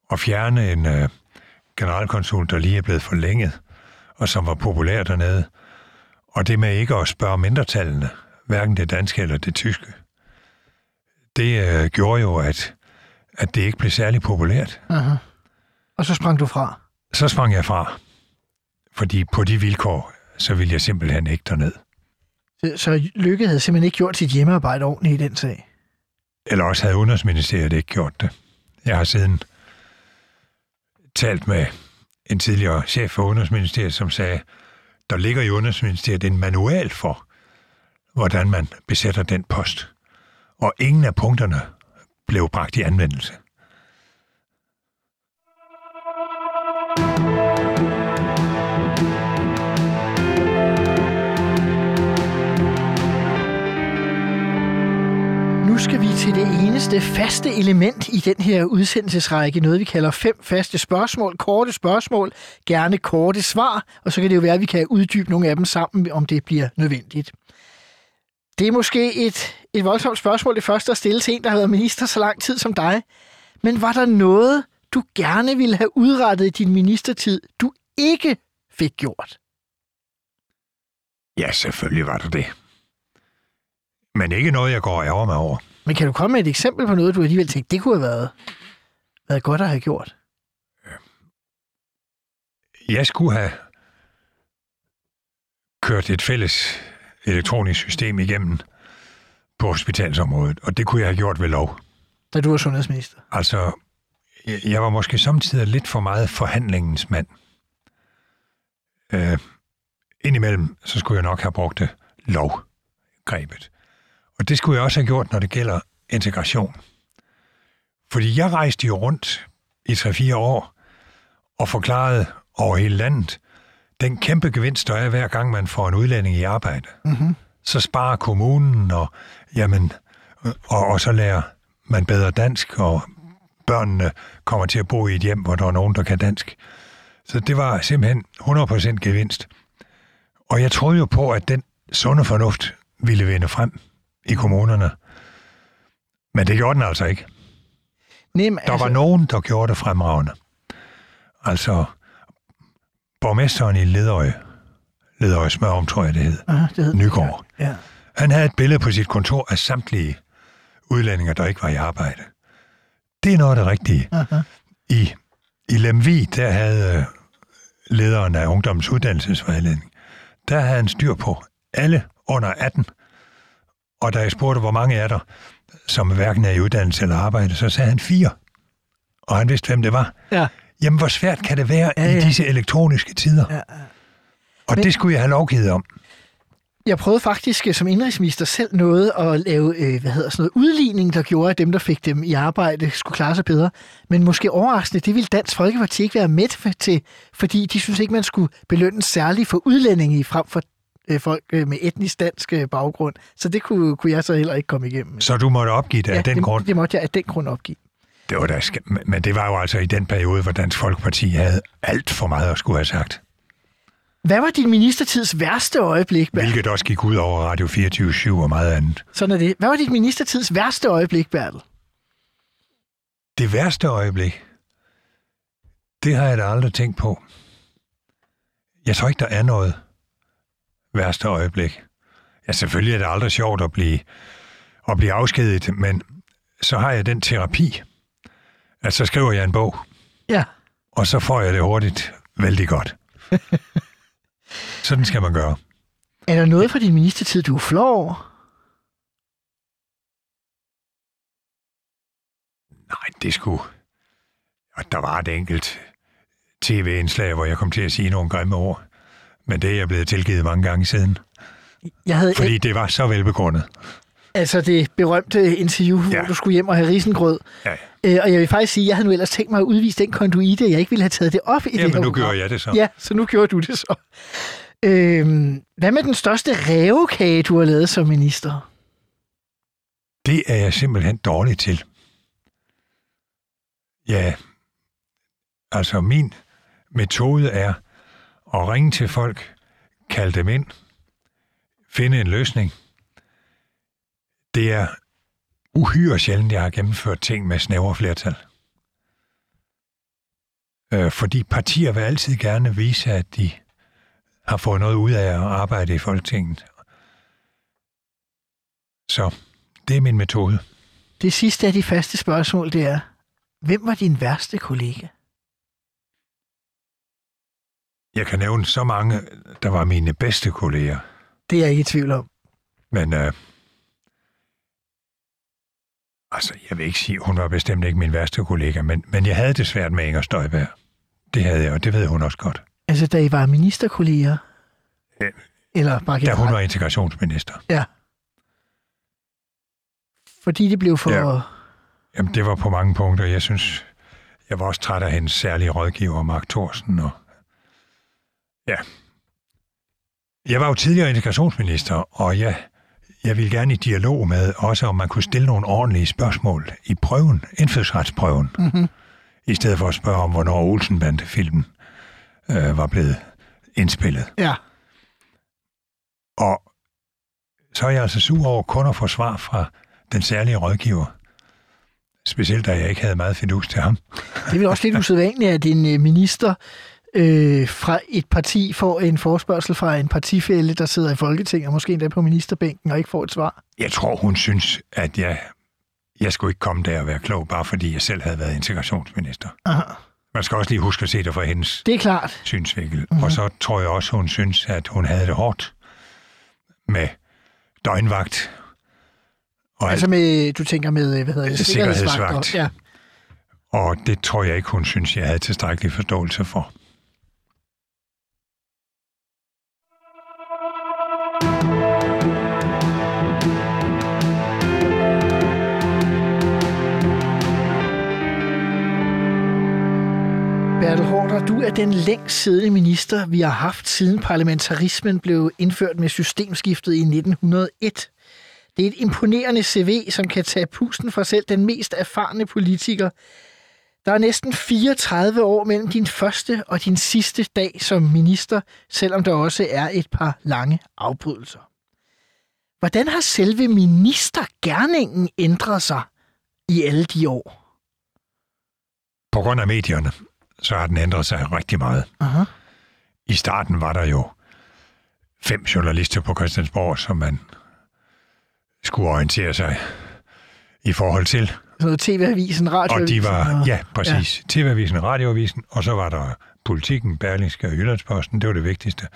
Speaker 2: og fjerne en øh, generalkonsul, der lige er blevet forlænget, og som var populær dernede, og det med ikke at spørge mindretallene, hverken det danske eller det tyske, det øh, gjorde jo, at, at det ikke blev særlig populært.
Speaker 1: Uh-huh. Og så sprang du fra.
Speaker 2: Så sprang jeg fra, fordi på de vilkår, så ville jeg simpelthen ikke derned.
Speaker 1: Så, så Lykke havde simpelthen ikke gjort sit hjemmearbejde ordentligt i den sag.
Speaker 2: Eller også havde Udenrigsministeriet ikke gjort det. Jeg har siden talt med en tidligere chef for Udenrigsministeriet, som sagde, der ligger i Udenrigsministeriet en manual for, hvordan man besætter den post. Og ingen af punkterne blev bragt i anvendelse.
Speaker 1: Nu skal vi til det eneste faste element i den her udsendelsesrække, noget vi kalder fem faste spørgsmål, korte spørgsmål, gerne korte svar, og så kan det jo være, at vi kan uddybe nogle af dem sammen, om det bliver nødvendigt. Det er måske et, et voldsomt spørgsmål, det første at stille til en, der har været minister så lang tid som dig. Men var der noget, du gerne ville have udrettet i din ministertid, du ikke fik gjort?
Speaker 2: Ja, selvfølgelig var der det. Men ikke noget, jeg går og ærger mig over.
Speaker 1: Men kan du komme med et eksempel på noget, du alligevel tænkte, det kunne have været, været godt at have gjort?
Speaker 2: Jeg skulle have kørt et fælles elektronisk system igennem på hospitalsområdet, og det kunne jeg have gjort ved lov.
Speaker 1: Da du var sundhedsminister.
Speaker 2: Altså, jeg- jeg var måske samtidig lidt for meget forhandlingens mand. Øh, indimellem, så skulle jeg nok have brugt det lovgrebet. Og det skulle jeg også have gjort, når det gælder integration. Fordi jeg rejste jo rundt i 3-4 år og forklarede over hele landet, den kæmpe gevinst, der er hver gang, man får en udlænding i arbejde.
Speaker 1: Mm-hmm.
Speaker 2: Så sparer kommunen, og, jamen, og, og så lærer man bedre dansk, og børnene kommer til at bo i et hjem, hvor der er nogen, der kan dansk. Så det var simpelthen 100% gevinst. Og jeg troede jo på, at den sunde fornuft ville vinde frem i kommunerne. Men det gjorde den altså ikke.
Speaker 1: Nem,
Speaker 2: Der var nogen, der gjorde det fremragende. Altså, borgmesteren i Ledøje, Ledøje Smørum, tror jeg det hed,
Speaker 1: Aha, det hed
Speaker 2: Nygaard.
Speaker 1: Ja.
Speaker 2: Han havde et billede på sit kontor af samtlige udlændinge, der ikke var i arbejde. Det er noget af det rigtige.
Speaker 1: Aha.
Speaker 2: I, i Lemvi, der havde øh, lederen af Ungdommens Uddannelsesvejledning, der havde han styr på alle under 18. Og da jeg spurgte, hvor mange er der, som hverken er i uddannelse eller arbejde, så sagde han fire. Og han vidste, hvem det var.
Speaker 1: Ja.
Speaker 2: Jamen, hvor svært kan det være
Speaker 1: Ja,
Speaker 2: ja, ja.
Speaker 1: ja.
Speaker 2: i disse elektroniske tider?
Speaker 1: Ja,
Speaker 2: Og
Speaker 1: Men-
Speaker 2: det skulle jeg have lovgivet om.
Speaker 1: Jeg prøvede faktisk øh, som indrigsminister selv noget at lave øh, hvad hedder sådan noget, udligning, der gjorde, at dem, der fik dem i arbejde, skulle klare sig bedre. Men måske overraskende, det ville Dansk Folkeparti ikke være med til, fordi de synes ikke, man skulle belønne særligt for udlændinge frem for øh, folk øh, med etnisk dansk øh, baggrund. Så det kunne, kunne jeg så heller ikke komme igennem.
Speaker 2: Så du måtte opgive det
Speaker 1: ja,
Speaker 2: af den
Speaker 1: det,
Speaker 2: grund?
Speaker 1: det måtte jeg af den grund opgive.
Speaker 2: Det var da, men det var jo altså i den periode, hvor Dansk Folkeparti havde alt for meget at skulle have sagt.
Speaker 1: Hvad var din ministertids værste øjeblik, Bertel?
Speaker 2: Hvilket også gik ud over Radio 24 og meget andet.
Speaker 1: Sådan er det. Hvad var dit ministertids værste øjeblik, Bertel?
Speaker 2: Det værste øjeblik, det har jeg da aldrig tænkt på. Jeg tror ikke, der er noget værste øjeblik. Ja, selvfølgelig er det aldrig sjovt at blive, at blive afskediget, men så har jeg den terapi, at så skriver jeg en bog,
Speaker 1: Ja.
Speaker 2: og så får jeg det hurtigt vældig godt. Sådan skal man gøre.
Speaker 1: Er der noget fra din ministertid, du er flov over?
Speaker 2: Nej, det skulle... Og der var et enkelt tv-indslag, hvor jeg kom til at sige nogle grimme ord. Men det er jeg blevet tilgivet mange gange siden.
Speaker 1: Jeg havde
Speaker 2: Fordi det var så velbegrundet.
Speaker 1: altså det berømte interview, ja. Hvor du skulle hjem og have risengrød.
Speaker 2: Ja.
Speaker 1: Øh, og jeg vil faktisk sige, at jeg havde nu ellers tænkt mig at udvise den konduite, jeg ikke ville have taget det op i det
Speaker 2: Jamen,
Speaker 1: her
Speaker 2: nu
Speaker 1: program.
Speaker 2: gjorde jeg det så.
Speaker 1: Ja, så nu gjorde du det så. Øhm, hvad med den største rævekage, du har lavet som minister?
Speaker 2: Det er jeg simpelthen dårlig til. Ja, altså min metode er at ringe til folk, kalde dem ind, finde en løsning. Det er uhyre sjældent, jeg har gennemført ting med snævre flertal. Øh, fordi partier vil altid gerne vise, at de har fået noget ud af at arbejde i Folketinget. Så det er min metode.
Speaker 1: Det sidste af de faste spørgsmål, det er, hvem var din værste kollega?
Speaker 2: Jeg kan nævne så mange, der var mine bedste kolleger.
Speaker 1: Det er jeg ikke i tvivl om.
Speaker 2: Men øh, altså, jeg vil ikke sige, hun var bestemt ikke min værste kollega, men, men jeg havde det svært med Inger Støjberg. Det havde jeg, og det ved hun også godt.
Speaker 1: Altså, da I var ministerkolleger?
Speaker 2: Ja.
Speaker 1: Eller bare
Speaker 2: Da hun var integrationsminister.
Speaker 1: Ja. Fordi det blev for...
Speaker 2: Ja. Jamen, det var på mange punkter. Jeg synes, jeg var også træt af hendes særlige rådgiver, Mark Thorsen. Og... Ja. Jeg var jo tidligere integrationsminister, og jeg, jeg ville gerne i dialog med, også om man kunne stille nogle ordentlige spørgsmål i prøven, indfødsretsprøven,
Speaker 1: mm-hmm.
Speaker 2: i stedet for at spørge om, hvornår Olsenbande-filmen øh, var blevet indspillet.
Speaker 1: Ja.
Speaker 2: Og så er jeg altså sur over kun at få svar fra den særlige rådgiver. Specielt da jeg ikke havde meget fidus til ham.
Speaker 1: Det er vel også lidt usædvanligt, at en øh, minister øh, fra et parti får en forspørgsel fra en partifælle, der sidder i Folketinget, og måske endda på ministerbænken, og ikke får et svar.
Speaker 2: Jeg tror, hun synes, at jeg, jeg skulle ikke komme der og være klog, bare fordi jeg selv havde været integrationsminister.
Speaker 1: Aha.
Speaker 2: Man skal også lige huske at se det fra hendes
Speaker 1: Det er klart.
Speaker 2: synsvinkel. Mm-hmm. Og så tror jeg også, hun synes, at hun havde det hårdt med døgnvagt. Og
Speaker 1: Altså med, du tænker med, hvad hedder det,
Speaker 2: Sikkerhedsvagt.
Speaker 1: Ja.
Speaker 2: Og det tror jeg ikke, hun synes, jeg havde tilstrækkelig forståelse for.
Speaker 1: Bertel du er den længst siddende minister, vi har haft siden parlamentarismen blev indført med systemskiftet i 1901. Det er et imponerende CV, som kan tage pusten fra selv den mest erfarne politiker. Der er næsten 34 år mellem din første og din sidste dag som minister, selvom der også er et par lange afbrydelser. Hvordan har selve ministergærningen ændret sig i alle de år?
Speaker 2: På grund af medierne, så har den ændret sig rigtig meget.
Speaker 1: Aha.
Speaker 2: I starten var der jo fem journalister på Christiansborg, som man skulle orientere sig i forhold til.
Speaker 1: Noget TV-avisen,
Speaker 2: Og
Speaker 1: radioavisen.
Speaker 2: de var,
Speaker 1: og-
Speaker 2: ja, præcis, ja. TV-avisen, radioavisen, og så var der politikken, Berlingske og Jyllandsposten, det var det vigtigste.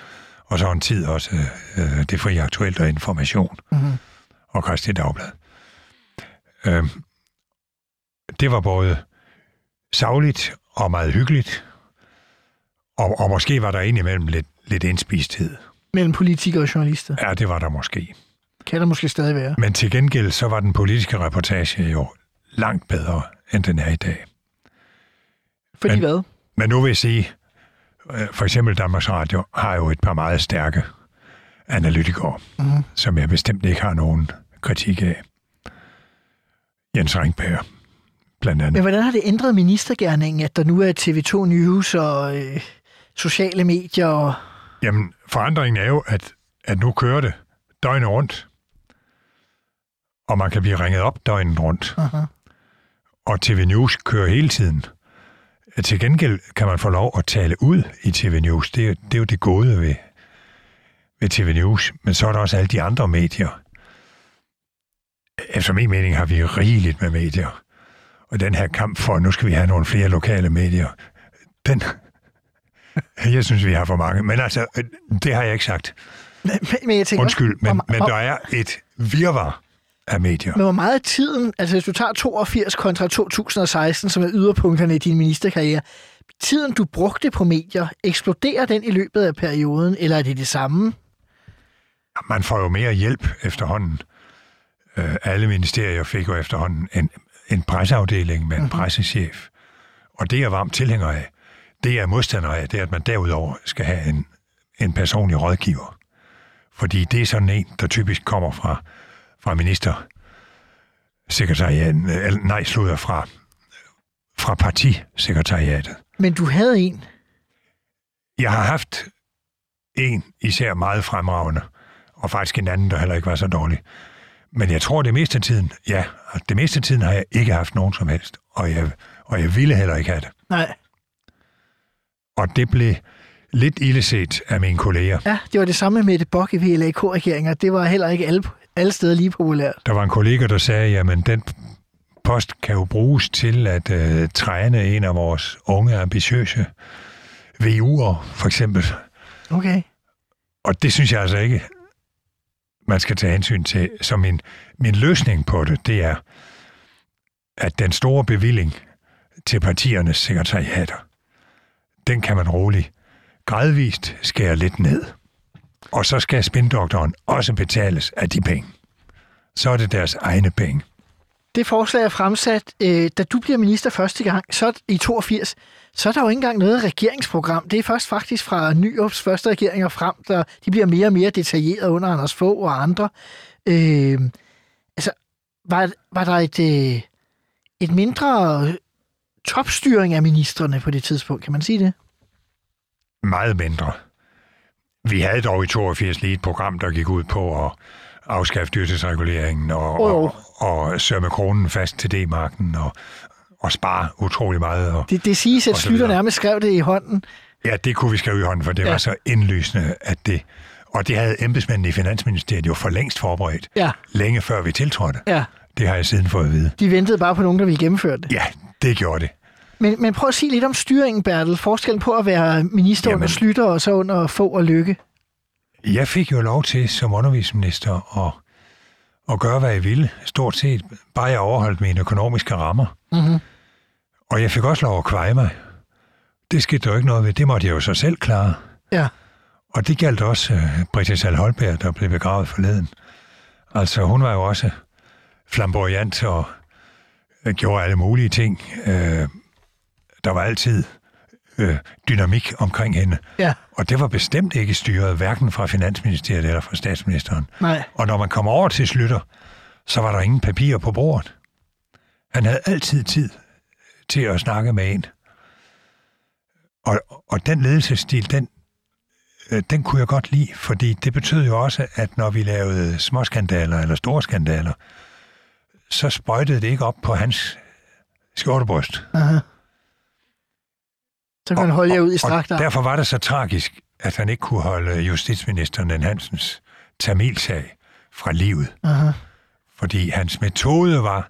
Speaker 2: Og så en tid også øh, det frie aktuelt og information
Speaker 1: Mhm.
Speaker 2: og Kristi Dagblad. Øh, det var både savligt og meget hyggeligt, og, og måske var der indimellem lidt, lidt indspisthed.
Speaker 1: mellem politikere og journalister.
Speaker 2: Ja, det var der måske.
Speaker 1: Kan der måske stadig være.
Speaker 2: Men til gengæld så var den politiske reportage jo langt bedre, end den er i dag.
Speaker 1: Fordi
Speaker 2: Men-
Speaker 1: hvad?
Speaker 2: Men nu vil jeg sige, øh, for eksempel Danmarks Radio har jo et par meget stærke analytikere, mm. som jeg bestemt ikke har nogen kritik af. Jens Ringberg, blandt andet.
Speaker 1: Men hvordan har det ændret ministergærningen, at der nu er TV2 News og øh, sociale medier og...
Speaker 2: Jamen, forandringen er jo, at, at nu kører det døgnet rundt, og man kan blive ringet op døgnet rundt.
Speaker 1: Aha.
Speaker 2: Og TV News kører hele tiden. Til gengæld kan man få lov at tale ud i TV News. Det er, det er jo det gode ved, ved TV News. Men så er der også alle de andre medier. Efter min mening har vi rigeligt med medier. Og den her kamp for, at nu skal vi have nogle flere lokale medier, den... Jeg synes, vi har for mange. Men altså, det har jeg ikke sagt.
Speaker 1: Men, men jeg tænker,
Speaker 2: Undskyld, men,
Speaker 1: hvor,
Speaker 2: men der er et virvar af medier.
Speaker 1: men hvor meget af tiden, altså hvis du tager 82 kontra 2016, som er yderpunkterne i din ministerkarriere, tiden du brugte på medier, eksploderer den i løbet af perioden, eller er det det samme?
Speaker 2: Man får jo mere hjælp efterhånden. Øh, alle ministerier fik jo efterhånden en, en presseafdeling med en mm-hmm. pressechef. Og det er jeg varmt tilhænger af. Det er modstander af, det er, at man derudover skal have en, en personlig rådgiver. Fordi det er sådan en, der typisk kommer fra, fra ministersekretariaten, eller nej, slutter fra, fra partisekretariatet.
Speaker 1: Men du havde en.
Speaker 2: Jeg har haft en især meget fremragende, og faktisk en anden, der heller ikke var så dårlig. Men jeg tror, det meste af tiden, ja, det meste af tiden har jeg ikke haft nogen som helst, og jeg, og jeg ville heller ikke have det.
Speaker 1: Nej,
Speaker 2: Og det blev lidt illeset af mine kolleger.
Speaker 1: ja, det var det samme med det Bock i VLAK-regeringer. Det var heller ikke alle, alle steder lige populært.
Speaker 2: Der var en kollega, der sagde, jamen den post kan jo bruges til at øh, træne en af vores unge, ambitiøse VU'er, for eksempel.
Speaker 1: Okay.
Speaker 2: Og det synes jeg altså ikke, man skal tage hensyn til. Så min, min løsning på det, det er, at den store bevilling til partiernes sekretariater, den kan man roligt gradvist skære lidt ned. Og så skal spindoktoren også betales af de penge. Så er det deres egne penge.
Speaker 1: Det forslag er fremsat, øh, da du bliver minister første gang, så i 82, så er der jo ikke engang noget regeringsprogram. Det er først faktisk fra Nyrups første regeringer frem, der de bliver mere og mere detaljeret under Anders Fogh og andre. Øh, altså, var, var der et, øh, et mindre topstyring af ministerne på det tidspunkt, kan man sige det?
Speaker 2: Meget mindre. Vi havde dog i 82 lige et program, der gik ud på at afskaffe dyrtidsreguleringen og,
Speaker 1: jo.
Speaker 2: og, og sørge med kronen fast til D-marken og, og spare utrolig meget. Og,
Speaker 1: Det, det siges, at Slytter nærmest skrev det i hånden.
Speaker 2: Ja, det kunne vi skrive i hånden, for det
Speaker 1: Ja.
Speaker 2: var så indlysende, at det... Og det havde embedsmændene i Finansministeriet jo for længst forberedt,
Speaker 1: Ja,
Speaker 2: længe før vi tiltrådte.
Speaker 1: ja.
Speaker 2: Det har jeg siden fået at vide.
Speaker 1: De ventede bare på nogen, der ville gennemføre det.
Speaker 2: Ja, det gjorde det.
Speaker 1: Men, men prøv at sige lidt om styringen, Bertel. Forskellen på at være minister. Jamen. under Slytter og så under få og lykke.
Speaker 2: Jeg fik jo lov til som undervisningsminister at, at gøre, hvad jeg ville. Stort set bare jeg overholdt mine økonomiske rammer.
Speaker 1: Mhm.
Speaker 2: Og jeg fik også lov at kveje mig. Det skete der jo ikke noget ved. Det måtte jeg jo så selv klare.
Speaker 1: Ja.
Speaker 2: Og det galt også uh, Britta Sal Holberg, der blev begravet forleden. Altså, hun var jo også flamboyant og øh, gjorde alle mulige ting. Uh, der var altid uh, dynamik omkring hende.
Speaker 1: Ja,
Speaker 2: Og det var bestemt ikke styret, hverken fra Finansministeriet eller fra statsministeren.
Speaker 1: nej.
Speaker 2: Og når man kom over til Slytter, så var der ingen papir på bordet. Han havde altid tid til at snakke med en. Og, og den ledelsesstil, den, øh, den kunne jeg godt lide, fordi det betød jo også, at når vi lavede små skandaler eller store skandaler, så sprøjtede det ikke op på hans skjortebryst.
Speaker 1: Aha. Så kan han holde jer ud i strakt
Speaker 2: derfor var det så tragisk, at han ikke kunne holde justitsministeren Nen Hansens Tamilsag fra livet.
Speaker 1: Aha.
Speaker 2: Fordi hans metode var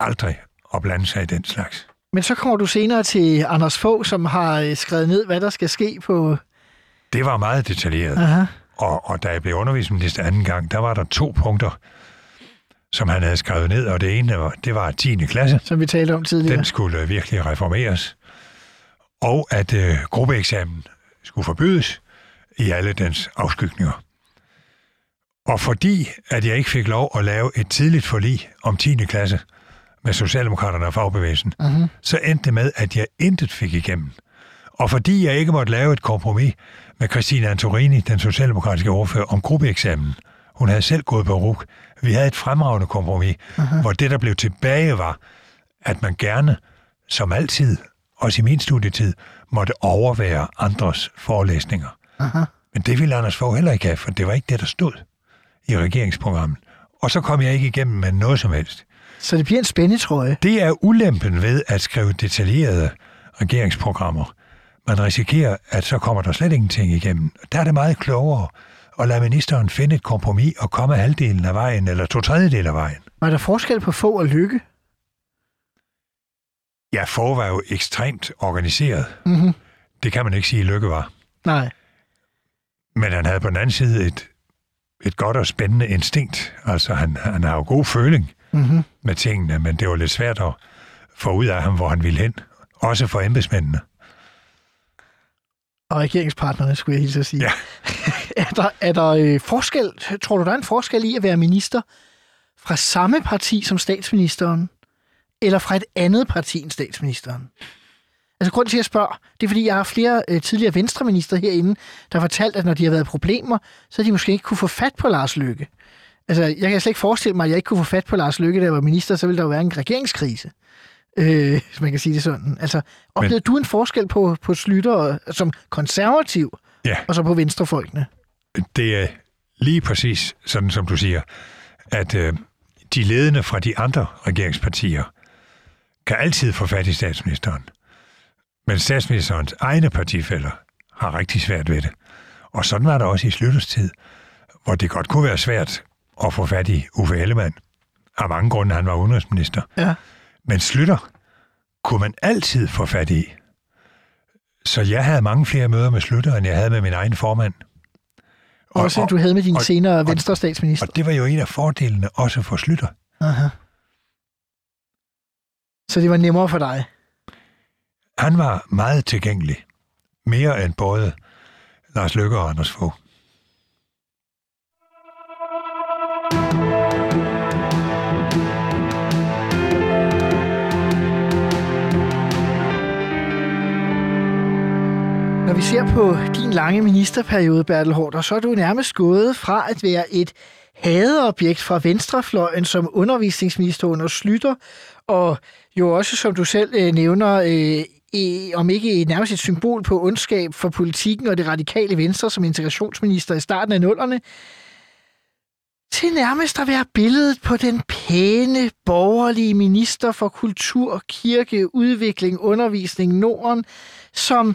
Speaker 2: aldrig at blande sig i den slags.
Speaker 1: Men så kommer du senere til Anders Fogh, som har øh, skrevet ned, hvad der skal ske på...
Speaker 2: Det var meget detaljeret.
Speaker 1: Aha.
Speaker 2: Og, og da jeg blev undervisningsminister anden gang, der var der to punkter, som han havde skrevet ned, og det ene var, det var 10. klasse.
Speaker 1: Som vi talte om tidligere.
Speaker 2: Den skulle øh, virkelig reformeres. Og at øh, gruppeeksamen skulle forbydes i alle dens afskygninger. Og fordi, at jeg ikke fik lov at lave et tidligt forlig om 10. klasse med Socialdemokraterne og fagbevægelsen, uh-huh. så endte det med, at jeg intet fik igennem. Og fordi jeg ikke måtte lave et kompromis med Christine Antorini, den socialdemokratiske ordfører, om gruppeeksamen, hun havde selv gået på RUK, vi havde et fremragende kompromis, uh-huh. hvor det, der blev tilbage, var, at man gerne, som altid, også i min studietid, måtte overvære andres forelæsninger. Aha. Men det ville Anders Fogh heller ikke have, for det var ikke det, der stod i regeringsprogrammet. Og så kom jeg ikke igennem med noget som helst.
Speaker 1: Så det bliver en spændetrøje?
Speaker 2: Det er ulempen ved at skrive detaljerede regeringsprogrammer. Man risikerer, at så kommer der slet ingenting igennem. Der er det meget klogere at lade ministeren finde et kompromis og komme halvdelen af vejen, eller to tredjedel af vejen.
Speaker 1: Var der forskel på få og lykke?
Speaker 2: Ja, få var jo ekstremt organiseret. Mm-hmm. Det kan man ikke sige, Lykke var.
Speaker 1: Nej.
Speaker 2: Men han havde på den anden side et, et godt og spændende instinkt. Altså, han, han har jo god føling mm-hmm. med tingene, men det var lidt svært at få ud af ham, hvor han ville hen. Også for embedsmændene.
Speaker 1: Og regeringspartnerne, skulle jeg hilse at sige.
Speaker 2: Ja.
Speaker 1: er der, er der øh, forskel, tror du, der er en forskel i at være minister fra samme parti som statsministeren, eller fra et andet parti end statsministeren? Altså grund til, at jeg spørger, det er, fordi jeg har flere øh, tidligere venstreminister herinde, der har fortalt, at når de har været problemer, så har de måske ikke kunne få fat på Lars Løkke. Altså, jeg kan slet ikke forestille mig, at jeg ikke kunne få fat på Lars Løkke, der var minister, så ville der jo være en regeringskrise. Øh, hvis man kan sige det sådan. Altså, oplevede Men, du en forskel på, på Slytter som konservativ,
Speaker 2: ja,
Speaker 1: og så på venstrefolkene?
Speaker 2: Det er lige præcis sådan, som du siger, at øh, de ledende fra de andre regeringspartier kan altid få fat i statsministeren. Men statsministerens egne partifælder har rigtig svært ved det. Og sådan var det også i Slytters tid, hvor det godt kunne være svært at få fat i Uffe Ellemann. Af mange grunde, han var udenrigsminister.
Speaker 1: Ja.
Speaker 2: Men Slytter kunne man altid få fat i. Så jeg havde mange flere møder med Slytter, end jeg havde med min egen formand.
Speaker 1: Og, også end du havde med din og, senere venstre statsminister.
Speaker 2: Og det var jo en af fordelene også for Slytter.
Speaker 1: Aha. Så det var nemmere for dig?
Speaker 2: Han var meget tilgængelig. Mere end både Lars Løkke og Anders Fogh.
Speaker 1: Når vi ser på din lange ministerperiode, Bertel Hårder, så er du nærmest gået fra at være et hadeobjekt fra venstrefløjen som undervisningsminister under Slytter, og jo også, som du selv øh, nævner, øh, om ikke nærmest et symbol på ondskab for politikken og det radikale venstre som integrationsminister i starten af nullerne, til nærmest at være billedet på den pæne, borgerlige minister for kultur, kirke, udvikling, undervisning, Norden, som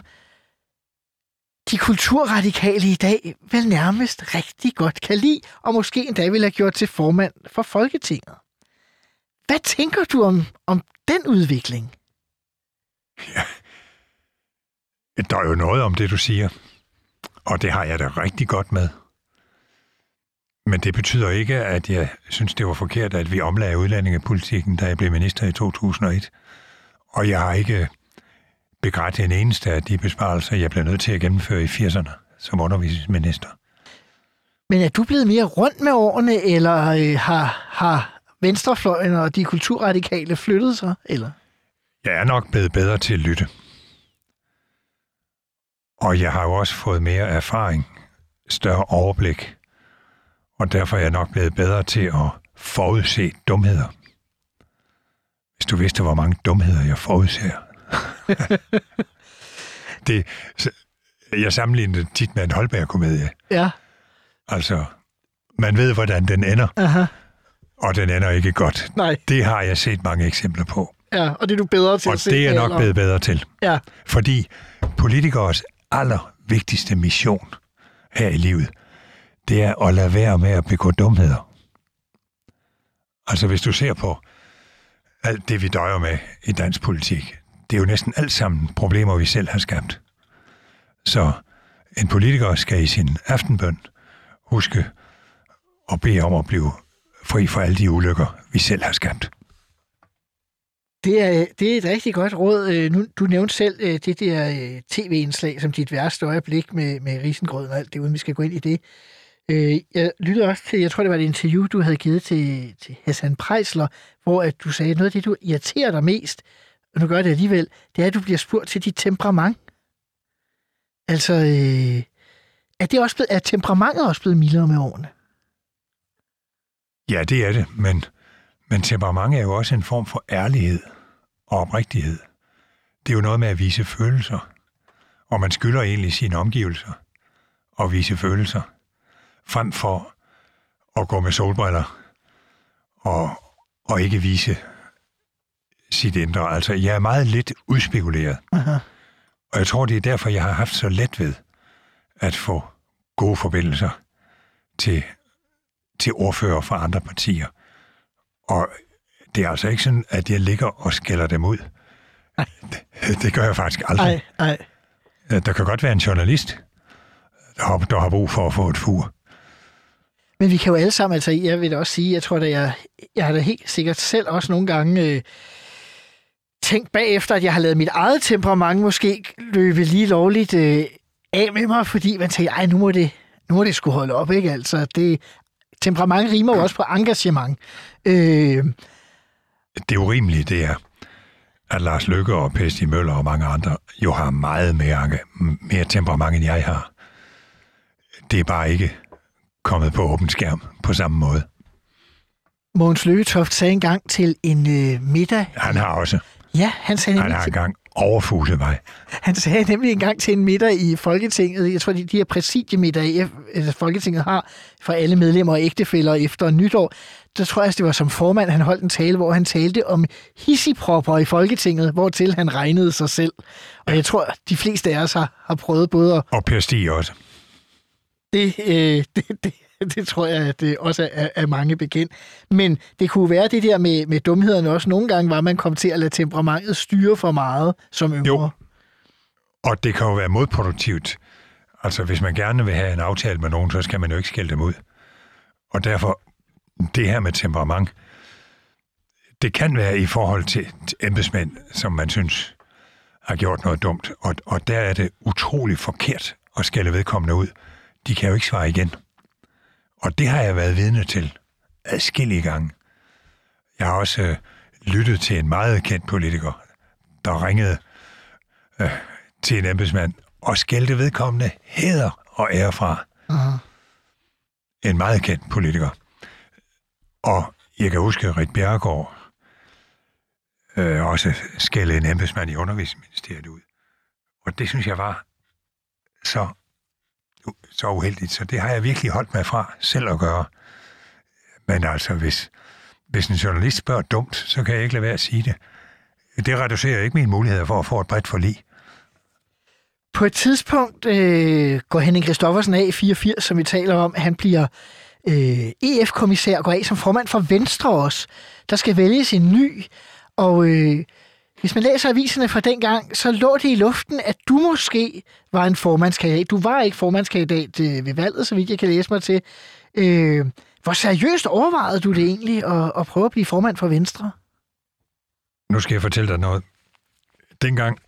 Speaker 1: de kulturradikale i dag vel nærmest rigtig godt kan lide, og måske endda vil have gjort til formand for Folketinget. Hvad tænker du om, om den udvikling?
Speaker 2: Ja. Der er jo noget om det, du siger. Og det har jeg da rigtig godt med. Men det betyder ikke, at jeg synes, det var forkert, at vi omlagde udlændingepolitikken, da jeg blev minister i 2001. Og jeg har ikke begrædt en eneste af de besparelser, jeg blev nødt til at gennemføre i 80'erne som undervisningsminister.
Speaker 1: Men er du blevet mere rundt med årene, eller øh, har, har venstrefløjen og de kulturradikale flyttet sig? Eller?
Speaker 2: Jeg er nok blevet bedre til at lytte. Og jeg har jo også fået mere erfaring, større overblik, og derfor er jeg nok blevet bedre til at forudse dumheder. Hvis du vidste, hvor mange dumheder jeg forudser. det, jeg sammenligner det tit med en Holberg-komedie.
Speaker 1: Ja.
Speaker 2: Altså, man ved, hvordan den ender,
Speaker 1: Aha.
Speaker 2: Og den ender ikke godt.
Speaker 1: Nej.
Speaker 2: Det har jeg set mange eksempler på.
Speaker 1: Ja, og det er du bedre til
Speaker 2: og
Speaker 1: at se.
Speaker 2: Og det er jeg nok blevet bedre til.
Speaker 1: Ja.
Speaker 2: Fordi politikers allervigtigste mission her i livet, det er at lade være med at begå dumheder. Altså hvis du ser på alt det, vi døjer med i dansk politik, det er jo næsten alt sammen problemer, vi selv har skabt. Så en politiker skal i sin aftenbøn huske at bede om at blive fri for alle de ulykker, vi selv har skabt.
Speaker 1: Det er, det er et rigtig godt råd. Øh, nu, du nævnte selv øh, det der øh, tv-indslag som dit værste øjeblik med, med risengrøden og alt det, uden vi skal gå ind i det. Jeg lyttede også til, jeg tror det var et interview, du havde givet til, til Hassan Prejsler, hvor at du sagde, at noget af det, du irriterer dig mest, og nu gør det alligevel, det er, at du bliver spurgt til dit temperament. Altså, er, det også blevet, er temperamentet også blevet mildere med årene?
Speaker 2: Ja, det er det, men, men temperament er jo også en form for ærlighed og oprigtighed. Det er jo noget med at vise følelser, og man skylder egentlig sine omgivelser at vise følelser, frem for at gå med solbriller og, og ikke vise sit indre. Altså, jeg er meget lidt udspekuleret,
Speaker 1: Aha.
Speaker 2: og jeg tror, det er derfor, jeg har haft så let ved at få gode forbindelser til, til ordfører fra andre partier. Og det er altså ikke sådan, at jeg ligger og skælder dem ud. Det, det gør jeg faktisk aldrig.
Speaker 1: Ej, ej.
Speaker 2: Der kan godt være en journalist, der har, der har brug for at få et fur.
Speaker 1: Men vi kan jo alle sammen, altså jeg vil da også sige, jeg tror da, jeg, jeg har da helt sikkert selv også nogle gange øh, tænkt bagefter, at jeg har lavet mit eget temperament måske løbe lige lovligt øh, af med mig, fordi man tænker, ej, nu må det, nu må det sgu holde op, ikke? Altså, det, temperament rimer jo også på engagement. Øh,
Speaker 2: Det urimelige, det er, at Lars Lykke og Pesti Møller og mange andre jo har meget mere, mere temperament, end jeg har. Det er bare ikke kommet på åben skærm på samme måde.
Speaker 1: Mogens Lykketoft sagde engang til en øh, middag.
Speaker 2: Han har også.
Speaker 1: Ja, han sagde
Speaker 2: Han har engang overfuset mig.
Speaker 1: Han sagde nemlig engang til en middag i Folketinget, jeg tror, de, de her præsidiemiddag, altså Folketinget har for alle medlemmer og ægtefælder efter nytår, der tror jeg, det var som formand, han holdt en tale, hvor han talte om hissigpropper i Folketinget, hvortil han regnede sig selv. Og jeg tror, de fleste af os har, har prøvet både at...
Speaker 2: Og Per Stig også.
Speaker 1: Det, øh, det, det, det tror jeg, at det også er, er mange bekendt. Men det kunne være det der med, med dumhederne også. Nogle gange var man kommet til at lade temperamentet styre for meget som yngre.
Speaker 2: Jo. Og det kan jo være modproduktivt. Altså, hvis man gerne vil have en aftale med nogen, så skal man jo ikke skælde dem ud. Og derfor, det her med temperament, det kan være i forhold til, til embedsmænd, som man synes har gjort noget dumt. Og, og der er det utrolig forkert at skælde vedkommende ud. De kan jo ikke svare igen. Og det har jeg været vidne til adskillige gange. Jeg har også øh, lyttet til en meget kendt politiker, der ringede øh, til en embedsmand og skældte vedkommende hæder og ære fra.
Speaker 1: Aha.
Speaker 2: En meget kendt politiker. Og jeg kan huske, at Rit Bjerregaard øh, også skældte en embedsmand i undervisningsministeriet ud. Og det synes jeg var så, så uheldigt. Så det har jeg virkelig holdt mig fra selv at gøre. Men altså, hvis, hvis en journalist spørger dumt, så kan jeg ikke lade være at sige det. Det reducerer ikke mine muligheder for at få et bredt forlig.
Speaker 1: På et tidspunkt øh, går Henning Christoffersen af i 84, som vi taler om. Han bliver øh, EF-kommissær og går af som formand for Venstre også. Der skal vælges en ny, og øh, hvis man læser aviserne fra dengang, så lå det i luften, at du måske var en formandskandidat. Du var ikke formandskandidat øh, ved valget, så vidt jeg kan læse mig til. Øh, hvor seriøst overvejede du det egentlig at, at prøve at blive formand for Venstre?
Speaker 2: Nu skal jeg fortælle dig noget. Dengang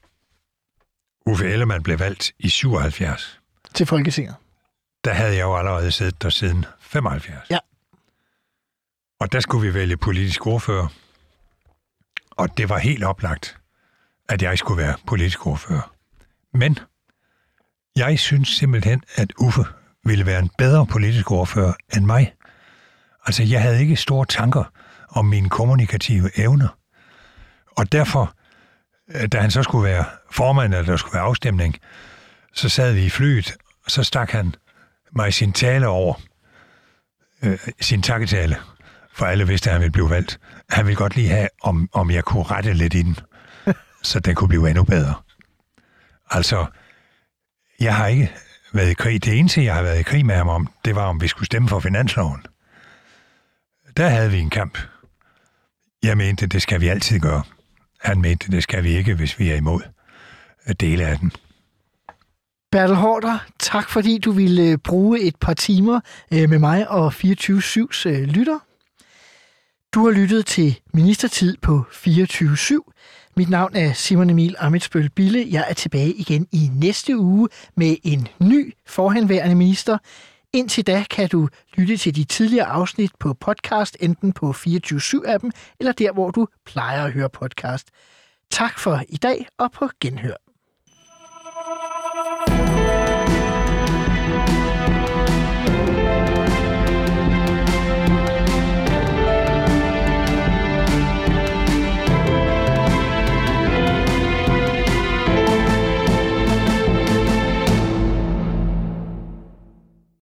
Speaker 2: Uffe Ellemann blev valgt i 77,
Speaker 1: Til Folketinget.
Speaker 2: der havde jeg jo allerede siddet der siden 75.
Speaker 1: Ja.
Speaker 2: Og der skulle vi vælge politisk ordfører. Og det var helt oplagt, at jeg skulle være politisk ordfører. Men jeg synes simpelthen, at Uffe ville være en bedre politisk ordfører end mig. Altså, jeg havde ikke store tanker om mine kommunikative evner. Og derfor, øh, da han så skulle være formand, eller der skulle være afstemning, så sad vi i flyet, og så stak han mig sin tale over, øh, sin takketale, for alle vidste, at han ville blive valgt. Han ville godt lige have, om, om jeg kunne rette lidt i den, så den kunne blive endnu bedre. Altså, jeg har ikke været i krig. Det eneste, jeg har været i krig med ham om, det var, om vi skulle stemme for finansloven. Der havde vi en kamp. Jeg mente, det skal vi altid gøre. Han mente, det skal vi ikke, hvis vi er imod dele af den.
Speaker 1: Bertel Hårder, tak fordi du ville øh, bruge et par timer øh, med mig og 24-7's øh, lytter. Du har lyttet til Ministertid på 24-7. Mit navn er Simon Emil Amitsbøl Bille. Jeg er tilbage igen i næste uge med en ny forhenværende minister. Indtil da kan du lytte til de tidligere afsnit på podcast, enten på 24-7-appen eller der, hvor du plejer at høre podcast. Tak for i dag og på genhør.